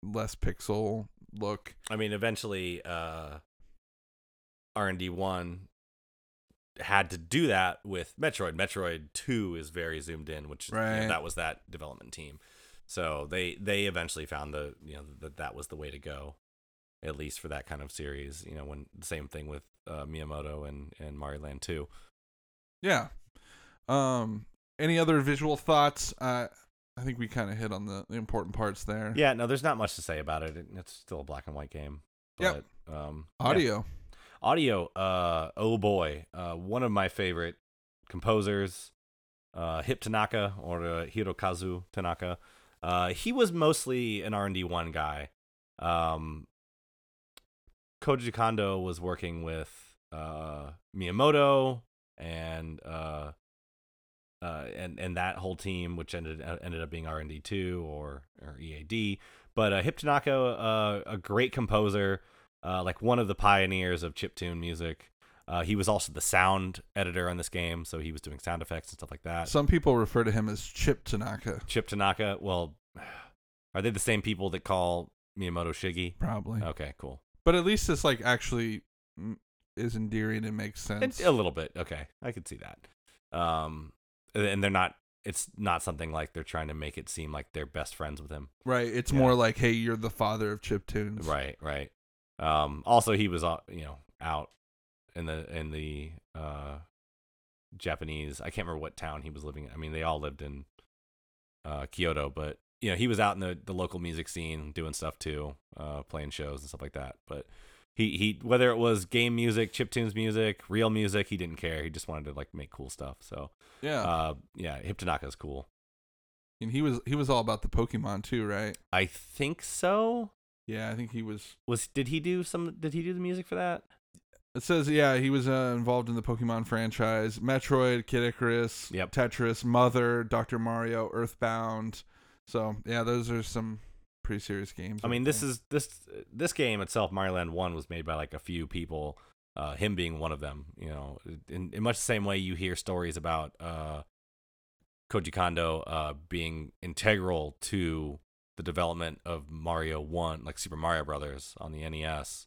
A: less pixel look.
B: I mean, eventually, uh, R and D one had to do that with Metroid. Metroid two is very zoomed in, which you know, that was that development team. So they they eventually found the you know that that was the way to go, at least for that kind of series. You know, when the same thing with uh, Miyamoto and and Mario Land two.
A: Yeah. Um. Any other visual thoughts? Uh, I think we kind of hit on the, the important parts there.
B: Yeah, no, there's not much to say about it. It- It's still a black and white game.
A: Yep.
B: But, um, yeah.
A: Audio.
B: audio uh oh boy uh one of my favorite composers uh, Hip Tanaka or uh, Hirokazu Tanaka. Uh, he was mostly an R and D one guy. Um, Koji Kondo was working with uh, Miyamoto and uh, uh, and and that whole team, which ended uh, ended up being R and D two or or EAD. But uh, Hip Tanaka, uh, a great composer, uh, like one of the pioneers of chiptune music. Uh, he was also the sound editor on this game, so he was doing sound effects and stuff like that.
A: Some people refer to him as Chip Tanaka.
B: Chip Tanaka. Well, are they the same people that call Miyamoto Shiggy?
A: Probably.
B: Okay, cool.
A: But at least it's like actually is endearing and makes sense.
B: It's a little bit. Okay, I could see that. Um, and they're not. It's not something like they're trying to make it seem like they're best friends with him.
A: right. It's
B: Yeah.
A: more like, hey, you're the father of chip tunes.
B: Right, right. Um, also, he was, uh, you know, out in the in the uh, Japanese. I can't remember what town he was living. in. I mean, they all lived in uh, Kyoto, but you know, he was out in the, the local music scene doing stuff too, uh, playing shows and stuff like that. But he he whether it was game music, chip tunes music, real music, he didn't care. He just wanted to like make cool stuff. So
A: Yeah.
B: uh, yeah, Hip Tanaka's cool.
A: and he was he was all about the Pokemon too, right?
B: I think so.
A: Yeah, I think he was.
B: Was did he do some? Did he do the music for that?
A: It says yeah, he was uh, involved in the Pokemon franchise, Metroid, Kid Icarus,
B: Yep.
A: Tetris, Mother, Doctor Mario, Earthbound. So yeah, those are some pretty serious games.
B: I mean, this is this this game itself, Mario Land One, was made by like a few people. Uh, him being one of them. You know, in, in much the same way you hear stories about uh, Koji Kondo uh, being integral to the development of Mario One, like Super Mario Brothers on the NES.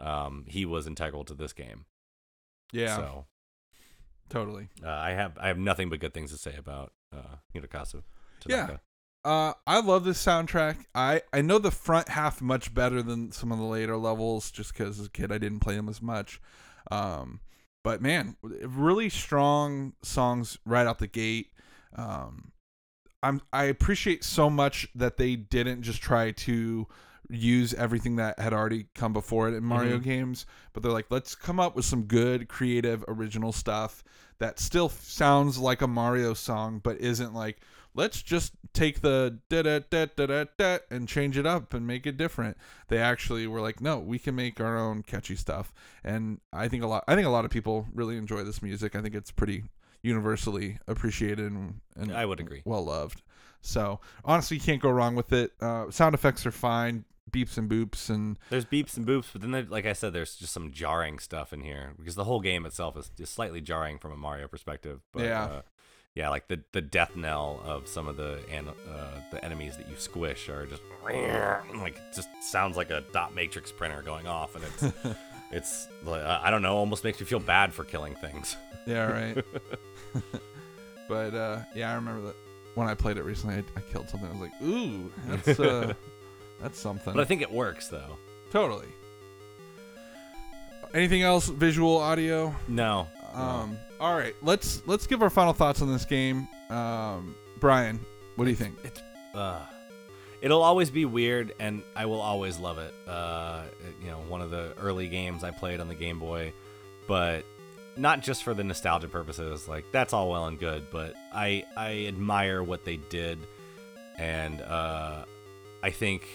B: Um, he was integral to this game.
A: yeah,
B: So
A: totally.
B: uh, I have I have nothing but good things to say about uh, Hirokazu.
A: Yeah. Uh, I love this soundtrack. I I know the front half much better than some of the later levels, just because as a kid I didn't play them as much. Um, but man, really strong songs right out the gate. Um, I'm I appreciate so much that they didn't just try to use everything that had already come before it in Mario
B: Mhm.
A: games, but they're like, let's come up with some good, creative, original stuff that still sounds like a Mario song, but isn't like, let's just take the da da da da da da and change it up and make it different. They actually were like, no, we can make our own catchy stuff, and I think a lot. I think a lot of people really enjoy this music. I think it's pretty universally appreciated and, and
B: I would agree.
A: well loved. So honestly, you can't go wrong with it. Uh, sound effects are fine, beeps and boops, and
B: There's beeps and boops, but then, there, like I said, there's just some jarring stuff in here because the whole game itself is, is slightly jarring from a Mario perspective. But,
A: Yeah.
B: uh, yeah, like the the death knell of some of the an, uh, the enemies that you squish are just like just sounds like a dot matrix printer going off, and it's it's like, uh, I don't know, almost makes you feel bad for killing things.
A: yeah, right. but uh, yeah, I remember that when I played it recently, I, I killed something. I was like, ooh, that's uh, that's something.
B: But I think it works though.
A: totally. Anything else? Visual, audio.
B: No,
A: Um. All right, let's let's give our final thoughts on this game. Um, Bryan, what do you think?
B: it's uh it'll always be weird and i will always love it uh you know one of the early games i played on the game boy but not just for the nostalgia purposes like that's all well and good but i i admire what they did and uh i think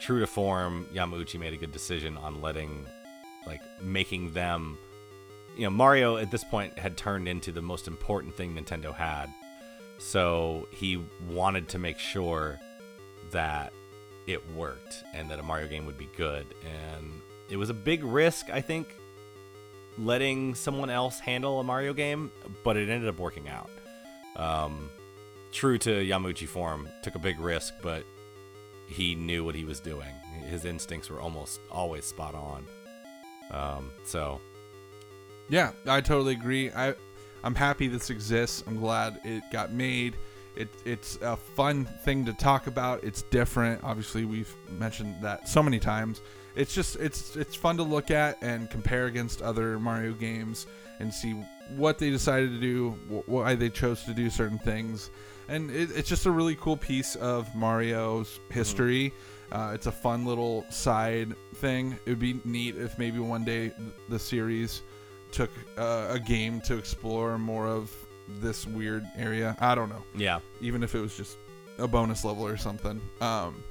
B: true to form yamauchi made a good decision on letting like making them you know mario at this point had turned into the most important thing nintendo had so he wanted to make sure that it worked and that a Mario game would be good. And it was a big risk, I think, letting someone else handle a Mario game, but it ended up working out. Um, true to Yamauchi form, took a big risk, but he knew what he was doing. His instincts were almost always spot on. Um, so
A: Yeah, I totally agree. I I'm happy this exists. I'm glad it got made. It it's a fun thing to talk about. It's different. Obviously, we've mentioned that so many times. It's just it's it's fun to look at and compare against other Mario games and see what they decided to do, wh- why they chose to do certain things, and it, it's just a really cool piece of Mario's history. Uh, it's a fun little side thing. It would be neat if maybe one day the series took uh, a game to explore more of this weird area. I don't know.
B: Yeah.
A: Even if it was just a bonus level or something. Um,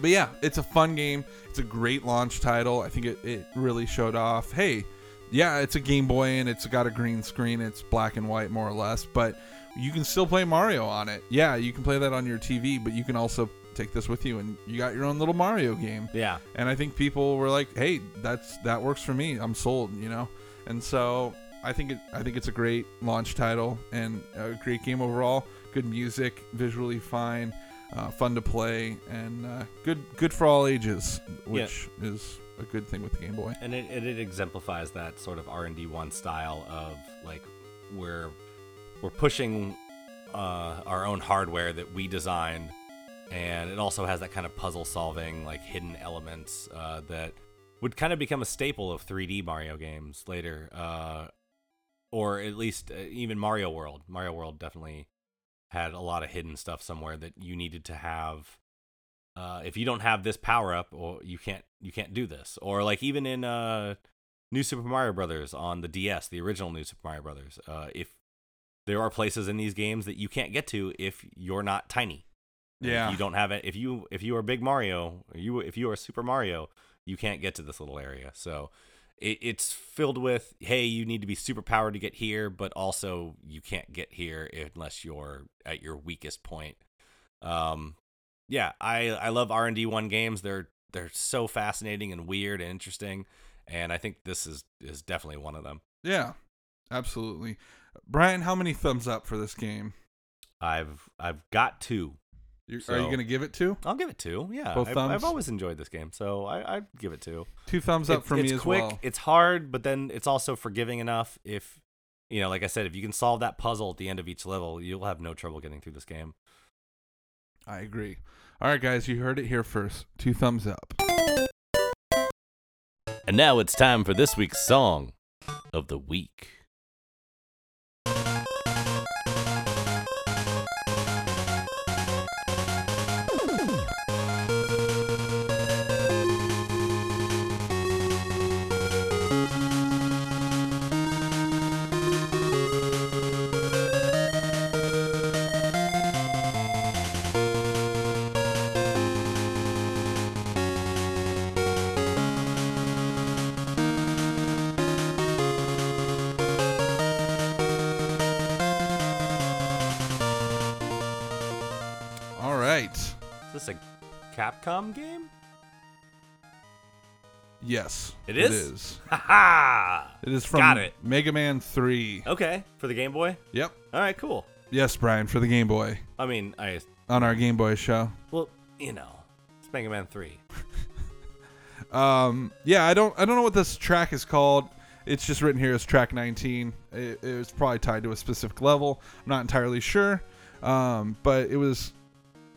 A: but yeah, it's a fun game. It's a great launch title. I think it, it really showed off. Hey, yeah, it's a Game Boy and it's got a green screen. It's black and white more or less, but you can still play Mario on it. Yeah, you can play that on your TV, but you can also take this with you and you got your own little Mario game.
B: Yeah.
A: And I think people were like, "Hey, that's that works for me. I'm sold," you know. And so I think it I think it's a great launch title and a great game overall. Good music, visually fine, uh, fun to play, and uh, good good for all ages, which is a good thing with the Game Boy.
B: And it, it, it exemplifies that sort of R and D one style of like we're we're pushing uh, our own hardware that we designed, and it also has that kind of puzzle solving, like hidden elements uh, that would kind of become a staple of 3D Mario games later, uh, or at least uh, even Mario World. Mario World definitely had a lot of hidden stuff somewhere that you needed to have. Uh, if you don't have this power up, or you can't you can't do this, or like even in uh, New Super Mario Brothers on the DS, the original New Super Mario Brothers, uh, if there are places in these games that you can't get to if you're not tiny.
A: Yeah.
B: If you don't have it, if you if you are Big Mario, you if you are Super Mario, you can't get to this little area. So it, it's filled with hey, you need to be super powered to get here, but also you can't get here unless you're at your weakest point. Um, yeah, I I love R and D one games. They're they're so fascinating and weird and interesting, and I think this is is definitely one of them.
A: Yeah, absolutely. Bryan, how many thumbs up for this game?
B: I've I've got two.
A: You're, are you going to give it two?
B: I'll give it two. Yeah,
A: Both
B: I've,
A: thumbs?
B: I've always enjoyed this game, so I I'd give it two.
A: Two thumbs up
B: It's-
A: for me
B: it's
A: as
B: quick,
A: well.
B: It's hard, but then it's also forgiving enough. If you know, like I said, if you can solve that puzzle at the end of each level, you'll have no trouble getting through this game.
A: I agree. All right, guys, you heard it here first. Two thumbs up.
C: And now it's time for this week's song of the week.
B: Capcom game?
A: Yes.
B: It
A: It
B: is?
A: is.
B: Ha ha!
A: It is from
B: Got it.
A: Mega Man 3.
B: Okay, for the Game Boy.
A: Yep.
B: All right, cool.
A: Yes, Bryan, for the Game Boy.
B: I mean, I
A: On our Game Boy show.
B: well, you know, it's Mega Man Three.
A: Um, yeah, I don't I don't know what this track is called. It's just written here as track 19. It, it was probably tied to a specific level. I'm not entirely sure. Um, but it was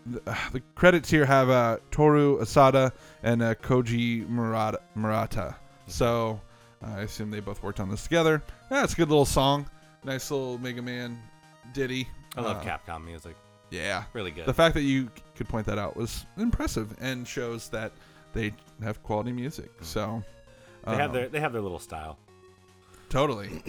A: the, credits here have uh, Toru Asada and uh, Koji Murata. Murata. So I assume they both worked on this together. Yeah, it's a good little song. Nice little Mega Man ditty.
B: I love
A: Uh,
B: Capcom music.
A: Yeah.
B: Really good.
A: The fact that you could point that out was impressive and shows that they have quality music. So
B: they have
A: um,
B: their they have their little style.
A: totally.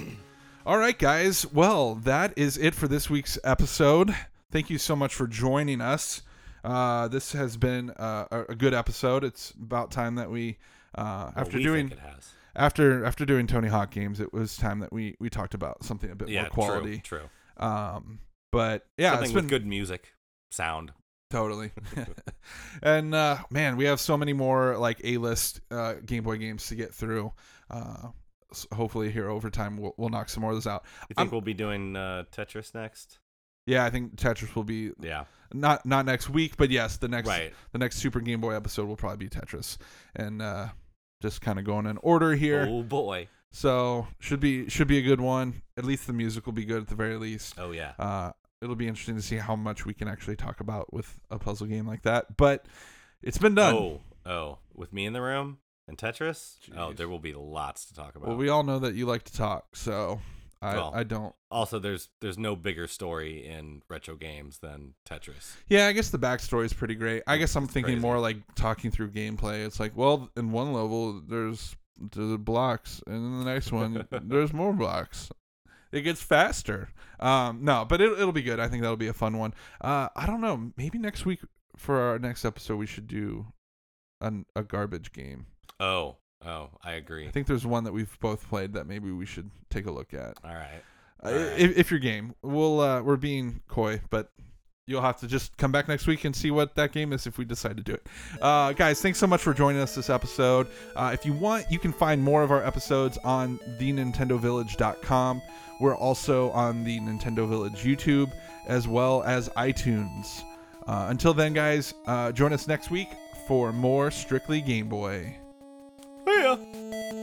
A: All right, guys. Well, that is it for this week's episode. Thank you so much for joining us. Uh, this has been uh, a, a good episode. It's about time that we, uh,
B: Well,
A: after
B: we
A: doing
B: think it has.
A: after after doing Tony Hawk games, it was time that we we talked about something a bit
B: Yeah,
A: more quality.
B: True. true.
A: Um, but yeah,
B: Something
A: it's
B: with
A: been
B: good music, sound.
A: Totally. and uh, man, we have so many more like A-list uh, Game Boy games to get through. Uh, s- hopefully, here over time, we'll, we'll knock some more of those out.
B: You think
A: I'm-
B: we'll be doing uh, Tetris next?
A: Yeah, I think Tetris will be
B: Yeah.
A: not not next week, but yes, the next
B: Right.
A: the next Super Game Boy episode will probably be Tetris, and uh, just kind of going in order here.
B: Oh boy.
A: So should be should be a good one. At least the music will be good at the very least.
B: Oh yeah.
A: Uh, it'll be interesting to see how much we can actually talk about with a puzzle game like that. But it's been done.
B: Oh oh, with me in the room and Tetris. Oh, there will be lots to talk about.
A: Well, we all know that you like to talk, so I,
B: Well.
A: I don't.
B: also, there's there's no bigger story in retro games than Tetris.
A: Yeah, I guess the backstory is pretty great. I guess I'm
B: It's
A: thinking
B: crazy.
A: more like talking through gameplay. It's like, well, in one level there's the blocks, and in the next one there's more blocks. it gets faster. Um, no, but it, it'll be good. I think that'll be a fun one. Uh, I don't know. Maybe next week for our next episode we should do an, a garbage game.
B: Oh, oh, I agree.
A: I think there's one that we've both played that maybe we should take a look at.
B: All right.
A: Uh,
B: All right.
A: if, if you're game, we'll uh, we're being coy, but you'll have to just come back next week and see what that game is if we decide to do it. Uh, guys, thanks so much for joining us this episode. Uh, if you want, you can find more of our episodes on thenintendovillage.com. We're also on the Nintendo Village YouTube as well as iTunes. Uh, until then, guys, uh, join us next week for more Strictly Game Boy. É.